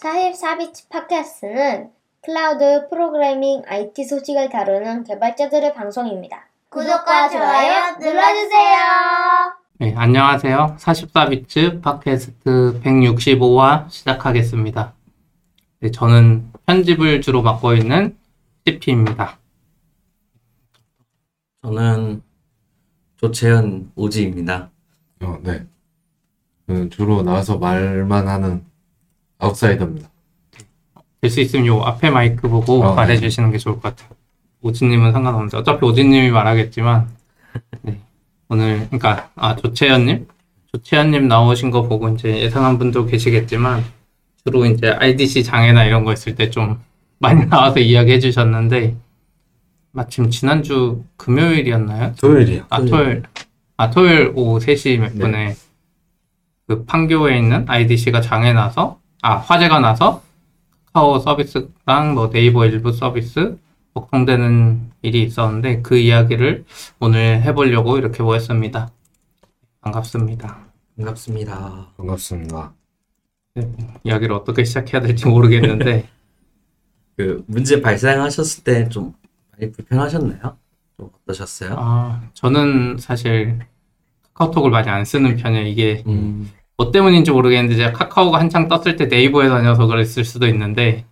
44비치 팟캐스트는 클라우드 프로그래밍 IT 소식을 다루는 개발자들의 방송입니다. 구독과 좋아요 눌러주세요. 네, 안녕하세요. 44비츠 팟캐스트 165화 시작하겠습니다. 네, 저는 편집을 주로 맡고 있는 CP입니다. 저는 조채현 오지입니다. 어, 네. 저는 주로 나와서 말만 하는 아웃사이더입니다. 될 수 있으면 요 앞에 마이크 보고 어, 말해주시는 게 좋을 것 같아요. 오지님은 상관없는데 어차피 오지님이 말하겠지만 네, 오늘 그러니까 아 조채연님 조채연님 나오신 거 보고 이제 예상한 분도 계시겠지만 주로 이제 IDC 장애나 이런 거 있을 때 좀 많이 나와서 이야기해 주셨는데 마침 지난주 금요일이었나요? 토요일이요. 아 토요일 아 토요일 오후 3시 몇 네. 분에 그 판교에 있는 IDC가 장애 나서 아 화재가 나서 카카오 서비스랑 뭐 네이버 일부 서비스 복통되는 일이 있었는데 그 이야기를 오늘 해보려고 이렇게 모였습니다. 반갑습니다. 반갑습니다. 반갑습니다. 이야기를 어떻게 시작해야 될지 모르겠는데 그 문제 발생하셨을 때 좀 많이 불편하셨나요? 좀 어떠셨어요? 아 저는 사실 카카오톡을 많이 안 쓰는 편이에요. 이게 음, 뭐 때문인지 모르겠는데 제가 카카오가 한창 떴을 때 네이버에 다녀서 그랬을 수도 있는데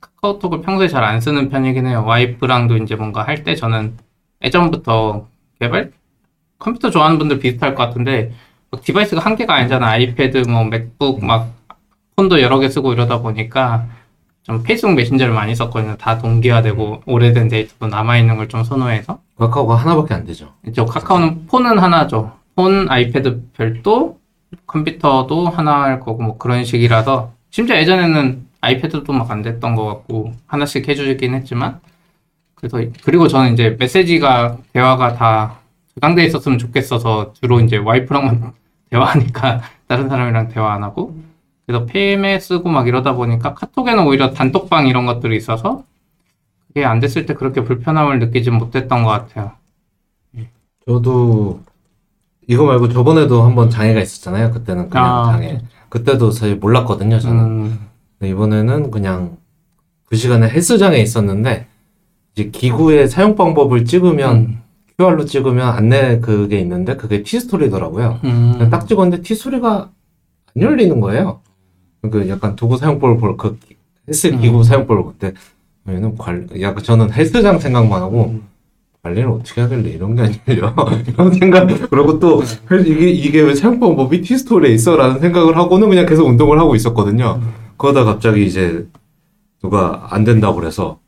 카카오톡을 평소에 잘 안 쓰는 편이긴 해요. 와이프랑도 이제 뭔가 할 때 저는 예전부터 개발 컴퓨터 좋아하는 분들 비슷할 것 같은데 막 device가 한 개가 아니잖아. 아이패드, 뭐 맥북, 막 폰도 여러 개 쓰고 이러다 보니까 좀 페이스북 메신저를 많이 썼거든요. 다 동기화되고 오래된 데이터도 남아있는 걸 좀 선호해서. 카카오가 하나밖에 안 되죠. 저 카카오는 폰은 하나죠. 폰, 아이패드 별도, 컴퓨터도 하나일 거고 뭐 그런 식이라서 심지어 예전에는 아이패드도 막 안 됐던 것 같고 하나씩 해주긴 했지만 그래서 그리고 저는 이제 메시지가 대화가 다 저장돼 있었으면 좋겠어서 주로 이제 와이프랑만 대화하니까 다른 사람이랑 대화 안 하고 그래서 페임에 쓰고 막 이러다 보니까 카톡에는 오히려 단톡방 이런 것들이 있어서 그게 안 됐을 때 그렇게 불편함을 느끼지 못했던 것 같아요. 저도 이거 말고 저번에도 한번 장애가 있었잖아요. 그때는 그냥 아. 장애. 그때도 사실 몰랐거든요. 저는. 음, 근데 이번에는 그냥 그 시간에 헬스장에 있었는데 이제 기구의 사용 방법을 찍으면 음. QR로 찍으면 안내 그게 있는데 그게 T스토리더라고요. 음. 딱 찍었는데 T소리가 안 열리는 거예요. 그 약간 도구 사용법을 볼, 그 헬스 기구 음. 사용법을 그때 얘는 관, 약간 저는 헬스장 생각만 하고 음. 관리를 어떻게 하길래 이런 게 안 열려 이런 생각 그리고 또 헬- 이게 이게 왜 사용 방법이 T스토리에 있어라는 생각을 하고는 그냥 계속 운동을 하고 있었거든요. 그러다 갑자기 이제 누가 안 된다고 그래서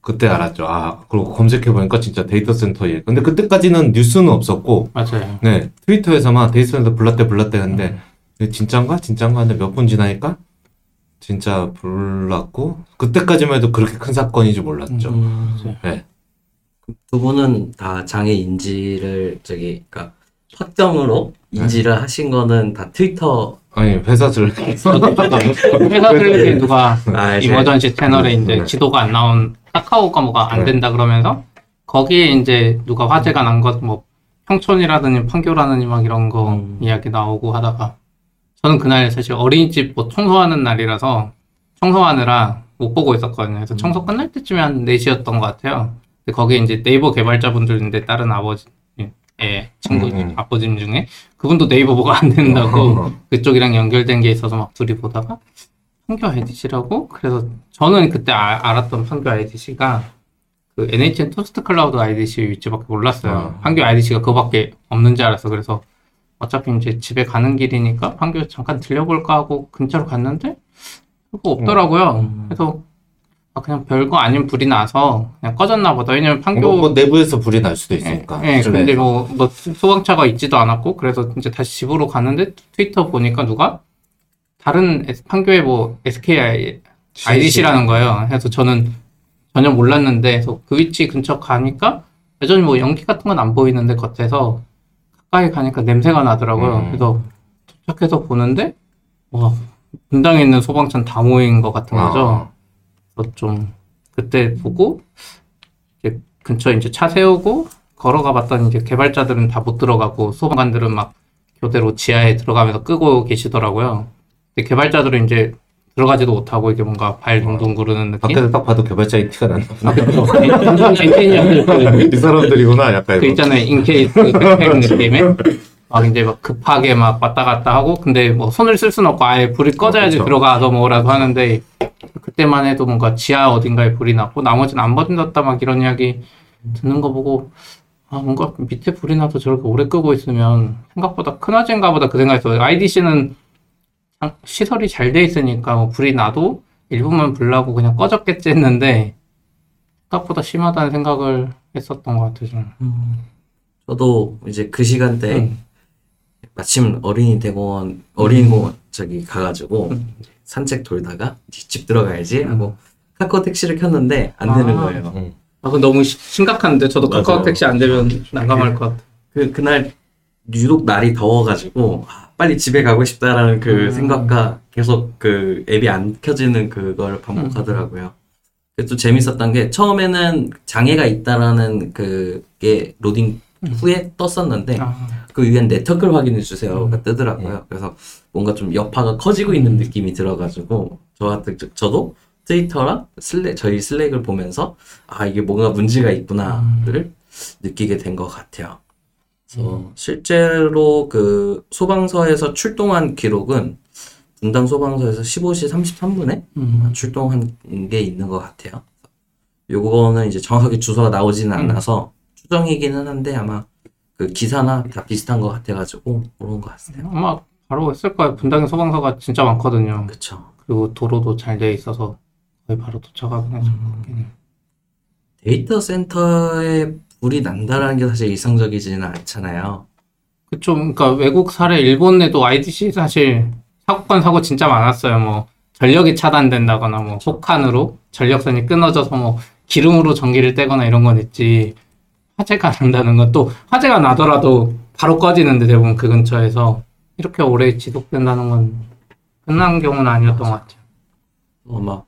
그때 알았죠. 아 그리고 검색해 보니까 진짜 데이터 센터 일. 근데 그때까지는 뉴스는 없었고 맞아요. 네, 트위터에서만 데이터 센터 불났대 불났대 음. 했는데 이게 진짠가 진짠가 하는데 몇 분 지나니까 진짜 불났고 그때까지만 해도 그렇게 큰 사건인지 몰랐죠. 음, 네. 두 분은 다 장애 인지를 저기 그러니까 확정으로 인지를 하신 거는 다 트위터 아니 회사 저도 회사 들리게 누가 아, 이제 emergency 채널에 이제 네. 지도가 안 나온 카카오가 뭐가 안 네. 된다 그러면서 거기에 이제 누가 화재가 난 것 뭐 평촌이라든지 판교라든지 막 이런 거 음. 이야기 나오고 하다가 저는 그날 사실 어린이집 뭐 청소하는 날이라서 청소하느라 못 보고 있었거든요. 그래서 청소 끝날 때쯤에 한 4시였던 것 같아요. 근데 거기에 이제 네이버 개발자분들인데 다른 아버지 예, 친구 음, 음. 아버님 중에 그분도 네이버 뭐가 안 된다고 그쪽이랑 연결된 게 있어서 막 둘이 보다가 판교 IDC라고 그래서 저는 그때 아- 알았던 판교 IDC가 그 NHN 토스트 클라우드 IDC 위치밖에 몰랐어요. 어. 판교 IDC가 그거밖에 없는 줄 알았어. 그래서 어차피 이제 집에 가는 길이니까 판교 잠깐 들려볼까 하고 근처로 갔는데 그거 없더라고요. 음. 그래서 아, 그냥 별거 아닌 불이 나서 그냥 꺼졌나 보다. 왜냐면 판교 뭐, 뭐 내부에서 불이 날 수도 있으니까. 예, 실내. 근데 뭐, 뭐, 소방차가 있지도 않았고, 그래서 이제 다시 집으로 갔는데, 트위터 보니까 누가, 다른 판교에 뭐, SKI, IDC라는 거예요. 그래서 저는 전혀 몰랐는데, 그래서 그 위치 근처 가니까, 여전히 뭐 연기 같은 건 안 보이는데, 겉에서, 가까이 가니까 냄새가 나더라고요. 음. 그래서 도착해서 보는데, 와, 분당에 있는 소방차는 다 모인 것 같은 거죠. 아, 좀 그때 보고 이제 근처에 이제 차 세우고 걸어가 봤더니 이제 개발자들은 다 못 들어가고 소방관들은 막 교대로 지하에 들어가면서 끄고 계시더라고요. 근데 개발자들은 이제 들어가지도 못하고 이게 뭔가 발 둥둥 구르는 느낌. 밖에서 딱 봐도 개발자의 티가 엔지니어들 이 사람들이구나 약간 그. 있잖아요 인케이스 백팩 느낌의 막 이제 막 급하게 막 왔다 갔다 하고 근데 뭐 손을 쓸 수는 없고 아예 불이 꺼져야지 그쵸. 들어가서 뭐라도 하는데 그때만 해도 뭔가 지하 어딘가에 불이 났고 나머지는 안 버틴다 막 이런 이야기 듣는 거 보고 아 뭔가 밑에 불이 나도 저렇게 오래 끄고 있으면 생각보다 큰 화재인가 보다 그 생각했어요 IDC는 시설이 잘 돼 있으니까 뭐 불이 나도 일부만 불 나고 그냥 꺼졌겠지 했는데 생각보다 심하다는 생각을 했었던 것 같아요 저는. 저도 이제 그 시간대 음. 마침 어린이 대공원 어린이 공원 저기 가가지고 산책 돌다가 이제 집 들어가야지 하고 카카오 택시를 켰는데 안 되는 아. 거예요. 아, 그건 너무 시- 심각한데 저도 맞아요. 카카오 택시 안 되면 난감할 것 같아. 그 그날 유독 날이 더워가지고 아, 빨리 집에 가고 싶다라는 그 음. 생각과 계속 그 앱이 안 켜지는 그걸 반복하더라고요. 그게 또 재밌었던 게 처음에는 장애가 있다라는 그게 로딩 후에 떴었는데 아, 그 위엔 네트워크를 확인해 주세요가 음. 뜨더라고요. 그래서 뭔가 좀 여파가 커지고 있는 느낌이 들어가지고 저 같은 저- 저도 트위터랑 슬랙 저희 슬랙을 보면서 아 이게 뭔가 문제가 있구나를 느끼게 된 것 같아요. 그래서 실제로 그 소방서에서 출동한 기록은 분당 소방서에서 15시 33분에 음. 출동한 게 있는 것 같아요. 요거는 이제 정확하게 주소가 나오지는 음. 않아서 추정이기는 한데 아마 그 기사나 다 비슷한 것 같아가지고 그런 것 같아요. 아마 바로 했을 거예요. 분당에 소방서가 진짜 많거든요. 그쵸. 그리고 도로도 잘 돼 있어서 거의 바로 도착하긴 하죠. 음. 데이터 센터에 불이 난다라는 게 사실 일상적이지는 않잖아요. 그쵸. 그러니까 외국 사례 일본에도 IDC 사실 사고건 사고 진짜 많았어요. 뭐 전력이 차단된다거나 뭐 폭탄으로 전력선이 끊어져서 뭐 기름으로 전기를 떼거나 이런 건 있지. 화재가 난다는 건 또 화재가 나더라도 바로 꺼지는데 대부분 그 근처에서 이렇게 오래 지속된다는 건 끝난 경우는 아니었던 것 같아요. 아마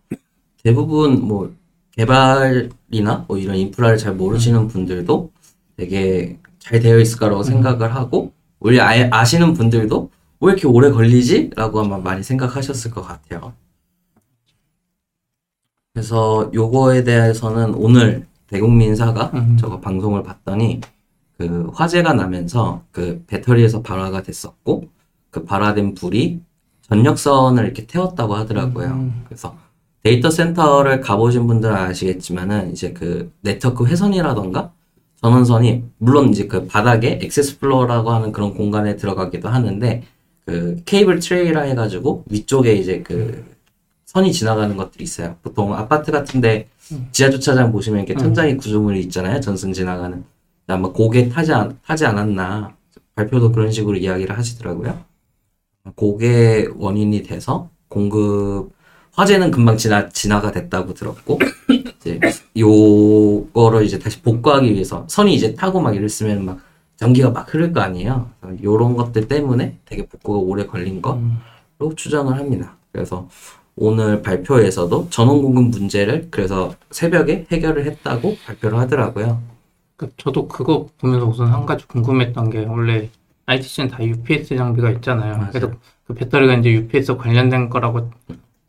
대부분 뭐 개발이나 뭐 이런 인프라를 잘 모르시는 분들도 되게 잘 되어 있을 거라고 생각을 하고 원래 아, 아시는 분들도 왜 이렇게 오래 걸리지? 라고 아마 많이 생각하셨을 것 같아요. 그래서 요거에 대해서는 오늘 대국민 사과 음. 저거 방송을 봤더니 그 화재가 나면서 그 배터리에서 발화가 됐었고 그 발화된 불이 전력선을 이렇게 태웠다고 하더라고요. 음. 그래서 데이터 센터를 가보신 분들은 아시겠지만은 이제 그 네트워크 회선이라던가 전원선이 물론 이제 그 바닥에 access floor라고 하는 그런 공간에 들어가기도 하는데 그 cable tray라 해가지고 위쪽에 이제 그 선이 지나가는 것들이 있어요. 보통 아파트 같은데 지하 주차장 보시면 이렇게 천장에 구조물이 있잖아요. 전선 지나가는. 아마 고개 타지 않, 타지 않았나 발표도 그런 식으로 이야기를 하시더라고요. 그게 원인이 돼서 공급 화재는 금방 지나 지나가 됐다고 들었고 이제 요거를 이제 다시 복구하기 위해서 선이 이제 타고 막 이랬으면 막 전기가 막 흐를 거 아니에요. 요런 것들 때문에 되게 복구가 오래 걸린 거로 추정을 합니다. 그래서 오늘 발표에서도 전원 공급 문제를 그래서 새벽에 해결을 했다고 발표를 하더라고요. 그 저도 그거 보면서 우선 한 가지 궁금했던 게 원래 ITC는 다 UPS 장비가 있잖아요. 맞아요. 그래서 그 배터리가 이제 UPS 관련된 거라고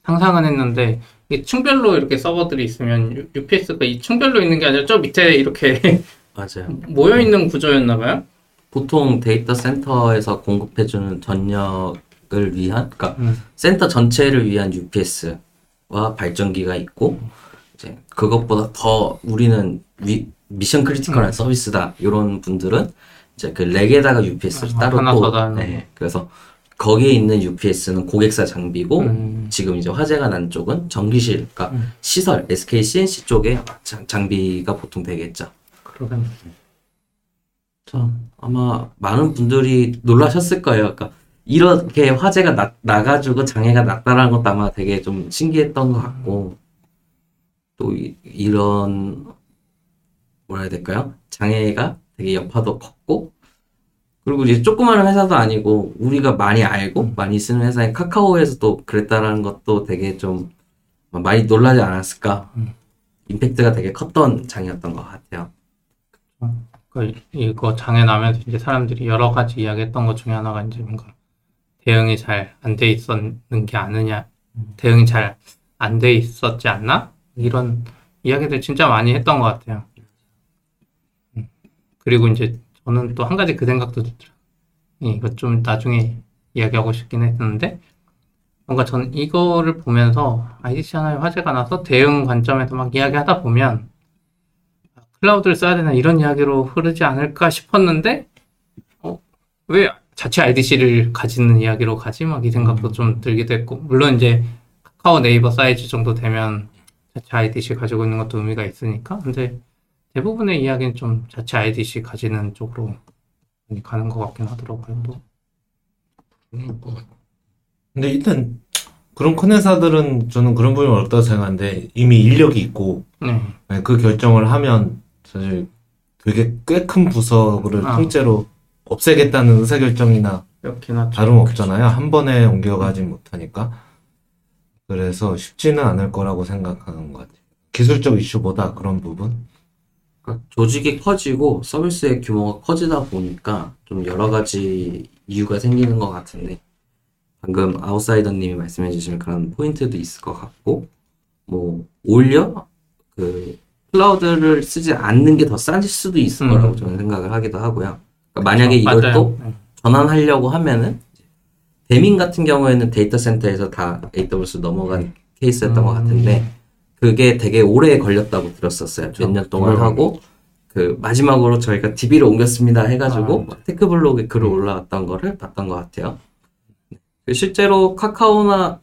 상상은 했는데 이게 층별로 이렇게 서버들이 있으면 UPS가 이 층별로 있는 게 아니라 저 밑에 이렇게 맞아요. 모여 있는 구조였나 봐요. 보통 데이터 센터에서 공급해주는 전력을 위한, 그러니까 음. 센터 전체를 위한 UPS와 발전기가 있고, 이제 그것보다 더 우리는 위- mission critical한 서비스다. 이런 분들은 이제 그 rack에다가 UPS를 아, 따로 또, 네, 그래서 거기에 있는 UPS는 고객사 장비고, 음. 지금 이제 화재가 난 쪽은 전기실, 그러니까 음. 시설, SK C&C 쪽에 장, 장비가 보통 되겠죠. 그러겠네. 참 아마 많은 분들이 놀라셨을 거예요. 그러니까 이렇게 화재가 나, 나가지고 장애가 났다라는 것도 아마 되게 좀 신기했던 것 같고 또 이, 이런 뭐라 해야 될까요? 장애가 되게 여파도 컸고 그리고 이제 조그마한 회사도 아니고 우리가 많이 알고 많이 쓰는 회사인 카카오에서도 그랬다라는 것도 되게 좀 많이 놀라지 않았을까? 임팩트가 되게 컸던 장이었던 것 같아요. 그 이거 장애 나면서 이제 사람들이 여러 가지 이야기했던 것 중에 하나가 이제 뭔가 대응이 잘 안 돼 있었는 게 아니냐 대응이 잘 안 돼 있었지 않나? 이런 이야기들 진짜 많이 했던 것 같아요. 음. 그리고 이제 저는 또 한 가지 그 생각도 들더라고요. 이거 좀 나중에 이야기하고 싶긴 했는데 뭔가 저는 이거를 보면서 IDC 하나의 화제가 나서 대응 관점에서 막 이야기하다 보면 클라우드를 써야 되나 이런 이야기로 흐르지 않을까 싶었는데 어, 왜 자체 IDC를 가지는 이야기로 가지? 막 이 생각도 좀 들기도 했고 물론 이제 카카오 네이버 사이즈 정도 되면 자체 IDC 가지고 있는 것도 의미가 있으니까 근데 대부분의 이야기는 좀 자체 IDC 가지는 쪽으로 가는 것 같긴 하더라고요. 또. 근데 일단 그런 큰 회사들은 저는 그런 부분이 어렵다고 생각하는데 이미 인력이 있고 네. 네, 그 결정을 하면 사실 되게 꽤 큰 부서를 아. 통째로 없애겠다는 의사결정이나 그렇긴 하죠. 다름 없잖아요. 한 번에 옮겨가지 못하니까. 그래서 쉽지는 않을 거라고 생각하는 것 같아요. 기술적 이슈보다 그런 부분. 그러니까 조직이 커지고 서비스의 규모가 커지다 보니까 좀 여러 가지 이유가 생기는 것 같은데 방금 아웃사이더님이 말씀해 주신 그런 포인트도 있을 것 같고 뭐 오히려 그 클라우드를 쓰지 않는 게 더 싼 수도 있을 음. 거라고 저는 생각을 하기도 하고요. 그러니까 만약에 이걸 맞아요. 또 네. 전환하려고 하면은 배민 같은 경우에는 데이터 센터에서 다 AWS 넘어간 케이스였던 것 같은데 그게 되게 오래 걸렸다고 들었었어요. 몇 년 동안 음. 하고 그 마지막으로 저희가 DB로 옮겼습니다 해가지고 아, 막 tech blog에 글을 올라왔던 거를 봤던 것 같아요. 그 실제로 카카오나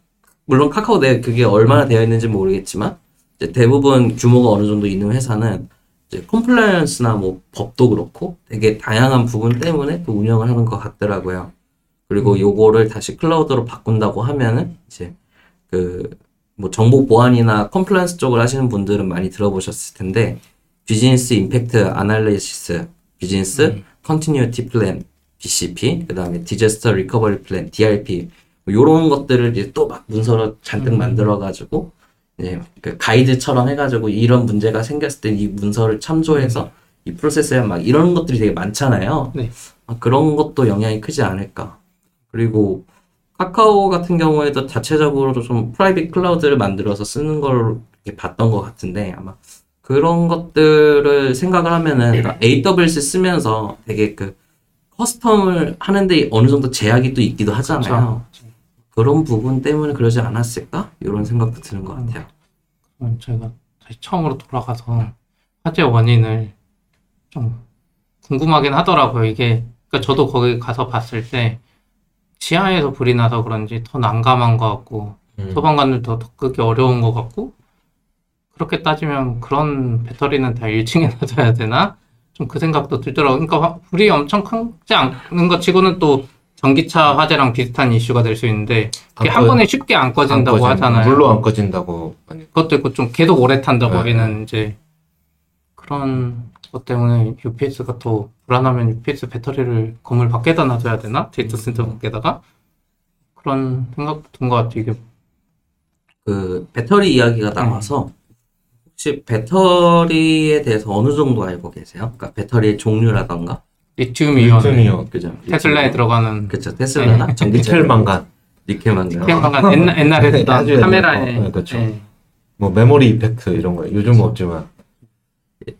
물론 카카오 내 그게 얼마나 되어 있는지 모르겠지만 이제 대부분 규모가 어느 정도 있는 회사는 이제 compliance나 뭐 법도 그렇고 되게 다양한 부분 때문에 또 운영을 하는 것 같더라고요. 그리고 요거를 다시 클라우드로 바꾼다고 하면은 이제 그 뭐 정보 보안이나 compliance 쪽을 하시는 분들은 많이 들어보셨을 텐데 business impact analysis, business continuity plan, BCP, 그다음에 disaster recovery plan, DRP 요런 것들을 이제 또 막 문서로 잔뜩 만들어 가지고 이제 그 가이드처럼 해 가지고 이런 문제가 생겼을 때 이 문서를 참조해서 이 프로세스에 막 이런 것들이 되게 많잖아요. 네. 아, 그런 것도 영향이 크지 않을까. 그리고 카카오 같은 경우에도 자체적으로 좀 private cloud를 만들어서 쓰는 걸 봤던 것 같은데 아마 그런 것들을 생각을 하면은 그러니까 AWS 쓰면서 되게 그 custom을 하는데 어느 정도 제약이 또 있기도 하잖아요. 그런 부분 때문에 그러지 않았을까? 이런 생각도 드는 것 같아요. 그럼 저희가 다시 처음으로 돌아가서 화재 원인을 좀 궁금하긴 하더라고요. 이게 그러니까 저도 거기 가서 봤을 때 지하에서 불이 나서 그런지 더 난감한 것 같고 소방관들도 더 끄기 어려운 것 같고 그렇게 따지면 그런 배터리는 다 1층에 놔둬야 되나? 좀 그 생각도 들더라고요. 그러니까 화- 불이 엄청 크지 않는 것 치고는 또 전기차 화재랑 비슷한 이슈가 될 수 있는데 그게 안한 꺼- 번에 쉽게 안 꺼진다고 안 꺼진- 하잖아요. 물로 안 꺼진다고. 그것도 있고 좀 계속 오래 탄다고 네. 하기는 이제 그런 것 때문에 UPS가 더 불안하면 UPS 배터리를 건물 밖에다 놔둬야 되나? 데이터 센터 밖에다가? 그런 생각도 든 것 같아요. 이게 그 배터리 이야기가 나와서 혹시 배터리에 대해서 어느 정도 알고 계세요? 그러니까 배터리의 종류라던가 리튬 이온 리튬 이온. 그죠? 테슬라에 들어가는 그렇죠. 테슬라나 전기차 니켈 망간. 니켈 망간 태양광간 옛날, 옛날에 옛날 카메라에 거. 네, 그렇죠. 예. 뭐 memory effect 이런 거. 요즘은 없지만.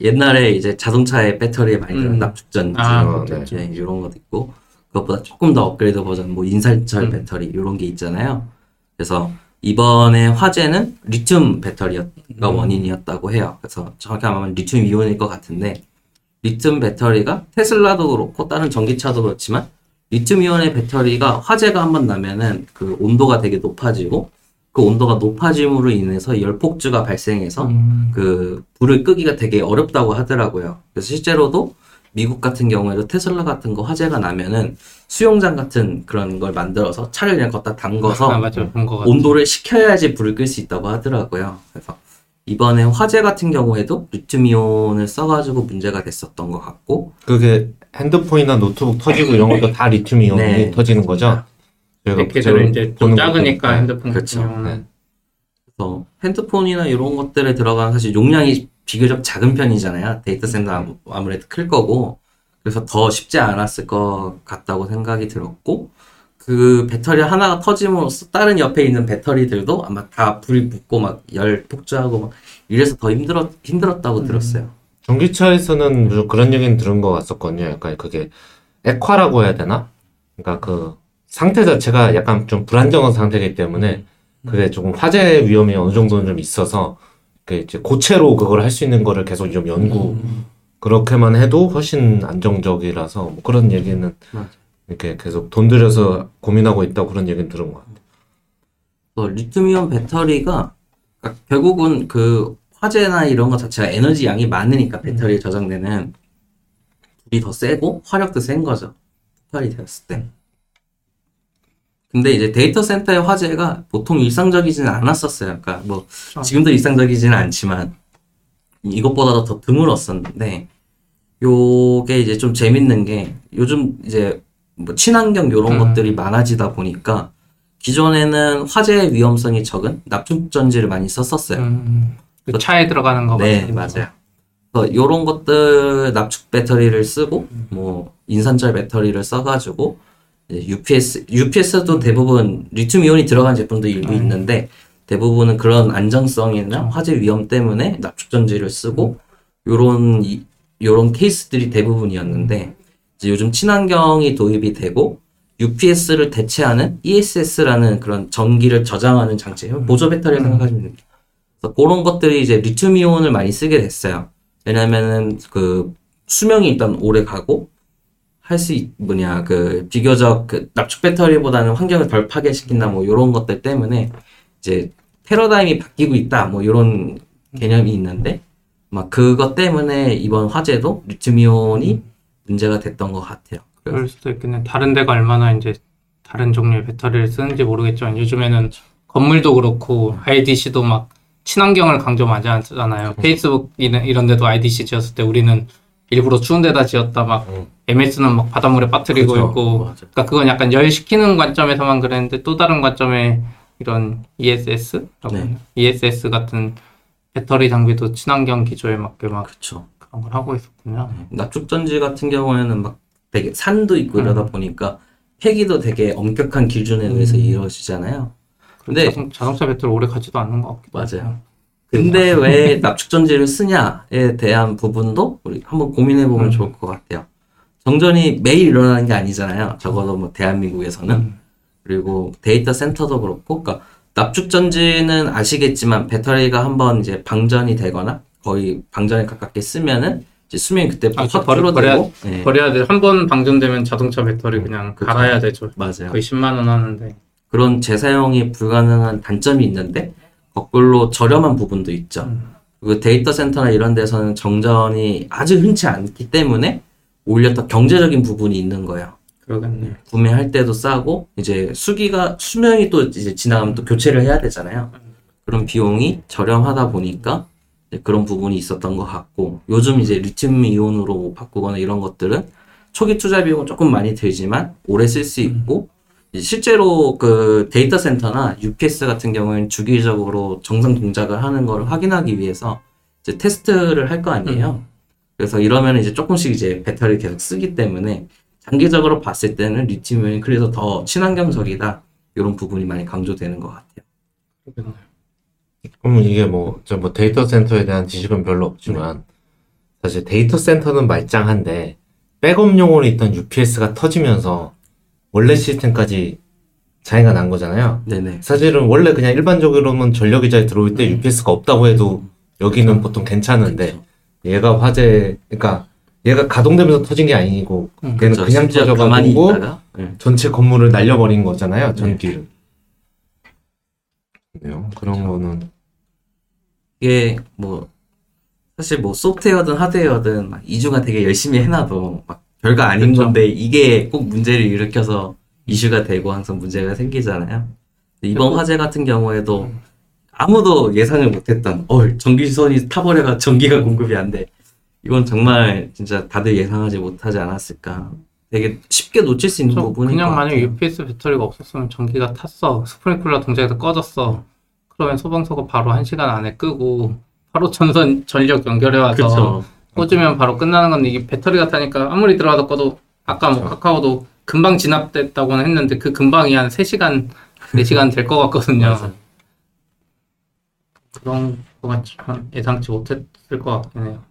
옛날에 이제 자동차의 배터리에 많이 들어간 음. 납축전지 아, 어, 그렇죠. 네, 이런 것도 있고 그것보다 조금 더 업그레이드 버전 뭐 인산철 음. 배터리 이런 게 있잖아요. 그래서 이번에 화재는 리튬 배터리가 음. 원인이었다고 해요. 그래서 정확히 말하면 리튬 이온일 것 같은데 리튬 배터리가 테슬라도 그렇고 다른 전기차도 그렇지만 리튬 이온의 배터리가 화재가 한번 나면은 그 온도가 되게 높아지고 그 온도가 높아짐으로 인해서 열폭주가 발생해서 음, 그 불을 끄기가 되게 어렵다고 하더라고요. 그래서 실제로도 미국 같은 경우에도 테슬라 같은 거 화재가 나면은 수영장 같은 그런 걸 만들어서 차를 그냥 걷다 담궈서 아, 같아요. 온도를 식혀야지 불을 끌 수 있다고 하더라고요. 그래서 이번에 화재 같은 경우에도 리튬이온을 써가지고 문제가 됐었던 것 같고 그게 핸드폰이나 노트북 터지고 이런 것도 다 리튬 이온이 네. 터지는 거죠? 저희가 걔들은 이제 좀 작으니까 것도- 핸드폰 그렇죠. 같은 경우는 그래서 핸드폰이나 이런 것들에 들어가는 사실 용량이 비교적 작은 편이잖아요. 데이터 센터 아무- 아무래도 클 거고 그래서 더 쉽지 않았을 것 같다고 생각이 들었고 그 배터리 하나가 터짐으로써 다른 옆에 있는 배터리들도 아마 다 불이 붙고 막 열 폭주하고 막 이래서 더 힘들었 힘들었다고 들었어요. 전기차에서는 뭐 그런 얘기는 들은 것 같았거든요. 약간 그게 액화라고 해야 되나? 그러니까 그 상태 자체가 약간 좀 불안정한 상태이기 때문에 그게 조금 화재 위험이 어느 정도는 좀 있어서 그 이제 고체로 그걸 할 수 있는 거를 계속 좀 연구 그렇게만 해도 훨씬 안정적이라서 뭐 그런 얘기는 맞아. 이렇게 계속 돈 들여서 고민하고 있다고 그런 얘기는 들은 것 같아요. 또 리튬이온 배터리가 그러니까 결국은 그 화재나 이런 것 자체가 에너지 양이 많으니까 배터리에 저장되는 불이 더 세고 화력도 센 거죠. 폭발이 되었을 때. 근데 이제 데이터 센터의 화재가 보통 일상적이지는 않았었어요. 그러니까 뭐 지금도 일상적이지는 않지만 이것보다도 더 드물었었는데 요게 이제 좀 재밌는 게 요즘 이제 뭐 친환경 요런 음. 것들이 많아지다 보니까 기존에는 화재 위험성이 적은 납축 전지를 많이 썼었어요. 음, 그 차에 들어가는 거 네. 맞아요. 그래서 요런 것들 납축 배터리를 쓰고 뭐 인산철 배터리를 써가지고 UPS UPS도 대부분 리튬 이온이 들어간 제품도 일부 음. 있는데 대부분은 그런 안정성이나 화재 위험 때문에 납축 전지를 쓰고 요런 이- 요런 케이스들이 대부분이었는데 이제 요즘 친환경이 도입이 되고 UPS를 대체하는 ESS라는 그런 전기를 저장하는 장치, 보조 배터리 생각하시면 됩니다. 그래서 그런 것들이 이제 리튬 이온을 많이 쓰게 됐어요. 왜냐면은 그 수명이 일단 오래 가고 할 수 뭐냐 그 비교적 그 납축 배터리보다는 환경을 덜 파괴시킨다 뭐 이런 것들 때문에 이제 패러다임이 바뀌고 있다 뭐 이런 개념이 있는데 막 그것 때문에 이번 화재도 리튬 이온이 문제가 됐던 것 같아요. 그럴 수도 있겠네. 다른 데가 얼마나 이제 다른 종류의 배터리를 쓰는지 모르겠지만 요즘에는 건물도 그렇고 IDC도 막 친환경을 강조 많이 하잖아요. 페이스북 이런 데도 IDC 지었을 때 우리는 일부러 추운 데다 지었다 막 음. MS는 막 바닷물에 빠뜨리고 그죠. 있고 맞아. 그러니까 그건 약간 열시키는 관점에서만 그랬는데 또 다른 관점에 이런 ESS 네. ESS 같은 배터리 장비도 친환경 기조에 맞게 막 그렇죠. 그런 걸 하고 있었군요. 납축 전지 같은 경우에는 막 되게 산도 있고 이러다 음. 보니까 폐기도 되게 엄격한 기준에 의해서 음. 이루어지잖아요. 근데 자동, 자동차 배터리 오래 가지도 않는 것 같기도 맞아요. 근데 왜 납축 전지를 쓰냐에 대한 부분도 우리 한번 고민해 보면 음. 좋을 것 같아요. 정전이 매일 일어나는 게 아니잖아요. 적어도 뭐 대한민국에서는 음. 그리고 데이터 센터도 그렇고, 그러니까 납축 전지는 아시겠지만 배터리가 한번 이제 방전이 되거나 거의 방전에 가깝게 쓰면은 이제 수명이 그때부터 아, 확 버려- 줄어들고, 네, 버려야 돼. 한 번 방전되면 자동차 배터리 그냥 그쵸. 갈아야 되죠. 맞아요. 거의 10만 원 하는데. 그런 재사용이 불가능한 단점이 있는데 거꾸로 저렴한 부분도 있죠. 음. 그리고 데이터 센터나 이런 데서는 정전이 아주 흔치 않기 때문에 오히려 더 경제적인 부분이 있는 거예요. 그러겠네. 구매할 때도 싸고 이제 수기가 수명이 또 이제 지나가면 또 교체를 해야 되잖아요. 그런 비용이 저렴하다 보니까 그런 부분이 있었던 것 같고 요즘 이제 리튬 이온으로 바꾸거나 이런 것들은 초기 투자 비용은 조금 많이 들지만 오래 쓸 수 있고 이제 실제로 그 데이터 센터나 UPS 같은 경우에는 주기적으로 정상 동작을 하는 걸 확인하기 위해서 이제 테스트를 할 거 아니에요. 그래서 이러면 이제 조금씩 이제 배터리를 계속 쓰기 때문에 장기적으로 봤을 때는 리튬이 그래서 더 친환경적이다 이런 부분이 많이 강조되는 것 같아요. 그러겠네. 그러면 이게 뭐, 저 뭐 데이터 센터에 대한 지식은 별로 없지만, 사실 데이터 센터는 말짱한데, 백업 용으로 있던 UPS가 터지면서, 원래 시스템까지 장애가 난 거잖아요. 네네. 사실은 원래 그냥 일반적으로는 전력 이자에 들어올 때 UPS가 없다고 해도, 여기는 보통 괜찮은데, 그쵸. 얘가 화재, 그러니까, 얘가 가동되면서 터진 게 아니고, 음, 걔는 그쵸. 그냥 터져가지고, 네. 전체 건물을 날려버린 거잖아요, 전기를. 네 요. 그런 거는 이게 뭐 사실 뭐 소프트웨어든 하드웨어든 막 이주가 되게 열심히 해놔도 막 별거 아닌 그쵸. 건데 이게 꼭 문제를 일으켜서 이슈가 되고 항상 문제가 생기잖아요. 이번 그리고- 화재 같은 경우에도 아무도 예상을 못했던 어 전기선이 타버려가 전기가 공급이 안 돼. 이건 정말 진짜 다들 예상하지 못하지 않았을까. 되게 쉽게 놓칠 수 있는 저 부분인 그냥 같아요. UPS 배터리가 없었으면 전기가 탔어. 스프링클러 동작에서 꺼졌어. 그러면 소방서가 바로 한 시간 안에 끄고 바로 전선 전력 연결해 와서. 꽂으면 바로 끝나는 건데 이게 배터리가 타니까 아무리 들어가도 꺼도 아까 뭐 그쵸. 카카오도 금방 진압됐다고는 했는데 그 금방이 한 3시간, 4시간 될 것 같거든요. 그런 거가 참 예상치 못했을 것 같긴 해요.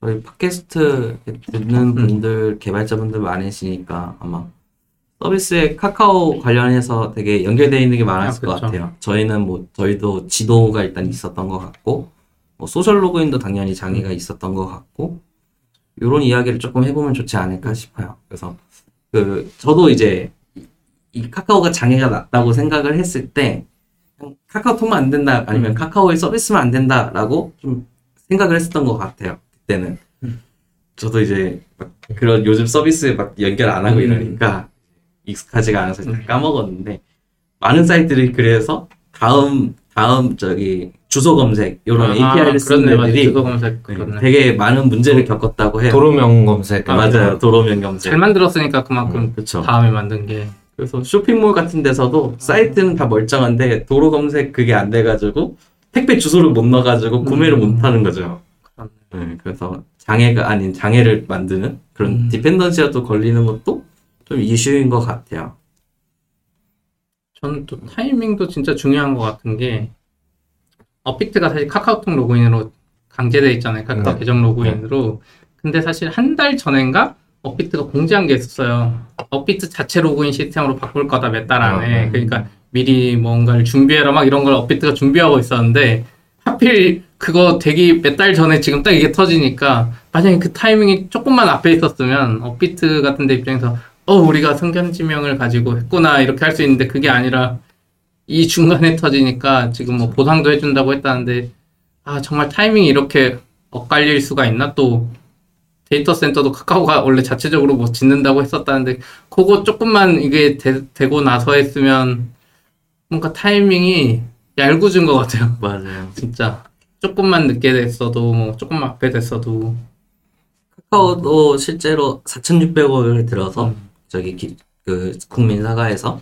저희 팟캐스트 듣는 분들, 개발자분들 많으시니까 아마 서비스에 카카오 관련해서 되게 연결되어 있는 게 많았을 아, 것 그렇죠. 같아요. 저희는 뭐, 저희도 지도가 일단 있었던 것 같고, 뭐 소셜 로그인도 당연히 장애가 있었던 것 같고, 이런 이야기를 조금 해보면 좋지 않을까 싶어요. 그래서, 그, 저도 이제, 이- 이 카카오가 장애가 났다고 생각을 했을 때, 카카오톡만 안 된다, 아니면 음. 카카오의 서비스만 안 된다라고 좀 생각을 했었던 것 같아요. 그때는. 음. 저도 이제, 막 그런 요즘 서비스에 막 연결 안 하고 음. 이러니까, 익숙하지가 않아서 다 까먹었는데, 많은 사이트들이 그래서, 다음, 다음, 저기, 주소 검색, 이런 API를 쓰는 아, 그렇네, 맞아. 애들이 주소 검색 네, 그렇네. 되게 많은 문제를 겪었다고 해요. 도로명 검색. 아, 맞아요. 도로명 검색. 잘 만들었으니까 그만큼 그렇죠. 다음에 만든 게 그래서 쇼핑몰 같은 데서도 사이트는 다 멀쩡한데 도로 검색 그게 안 돼가지고 택배 주소를 못 넣어가지고 구매를 음. 못 하는 거죠. 네, 그래서 장애가 아닌 장애를 만드는 그런 음. 디펜던시가 또 걸리는 것도 좀 이슈인 것 같아요. 저는 또 타이밍도 진짜 중요한 것 같은 게 어픽트가 사실 카카오톡 로그인으로 강제돼 있잖아요. 카카오 네. 계정 로그인으로. 근데 사실 한 달 전인가 어픽트가 공지한 게 있었어요. 어픽트 자체 로그인 시스템으로 바꿀 거다 몇 달 안에. 아, 네. 그러니까 미리 뭔가를 준비해라 막 이런 걸 어픽트가 준비하고 있었는데 하필 그거 되기 몇 달 전에 지금 딱 이게 터지니까 만약에 그 타이밍이 조금만 앞에 있었으면 업비트 같은 데 입장에서 어 우리가 성견지명을 가지고 했구나 이렇게 할 수 있는데 그게 아니라 이 중간에 터지니까 지금 뭐 보상도 해준다고 했다는데 아 정말 타이밍이 이렇게 엇갈릴 수가 있나 또 데이터 센터도 카카오가 원래 자체적으로 뭐 짓는다고 했었다는데 그거 조금만 이게 되, 고 나서 했으면 뭔가 타이밍이 얄궂은 것 같아요 맞아요. 진짜 조금만 늦게 됐어도 뭐 조금만 앞에 됐어도 카카오도 실제로 4,600억을 들어서 음. 저기 기- 그 국민 사과에서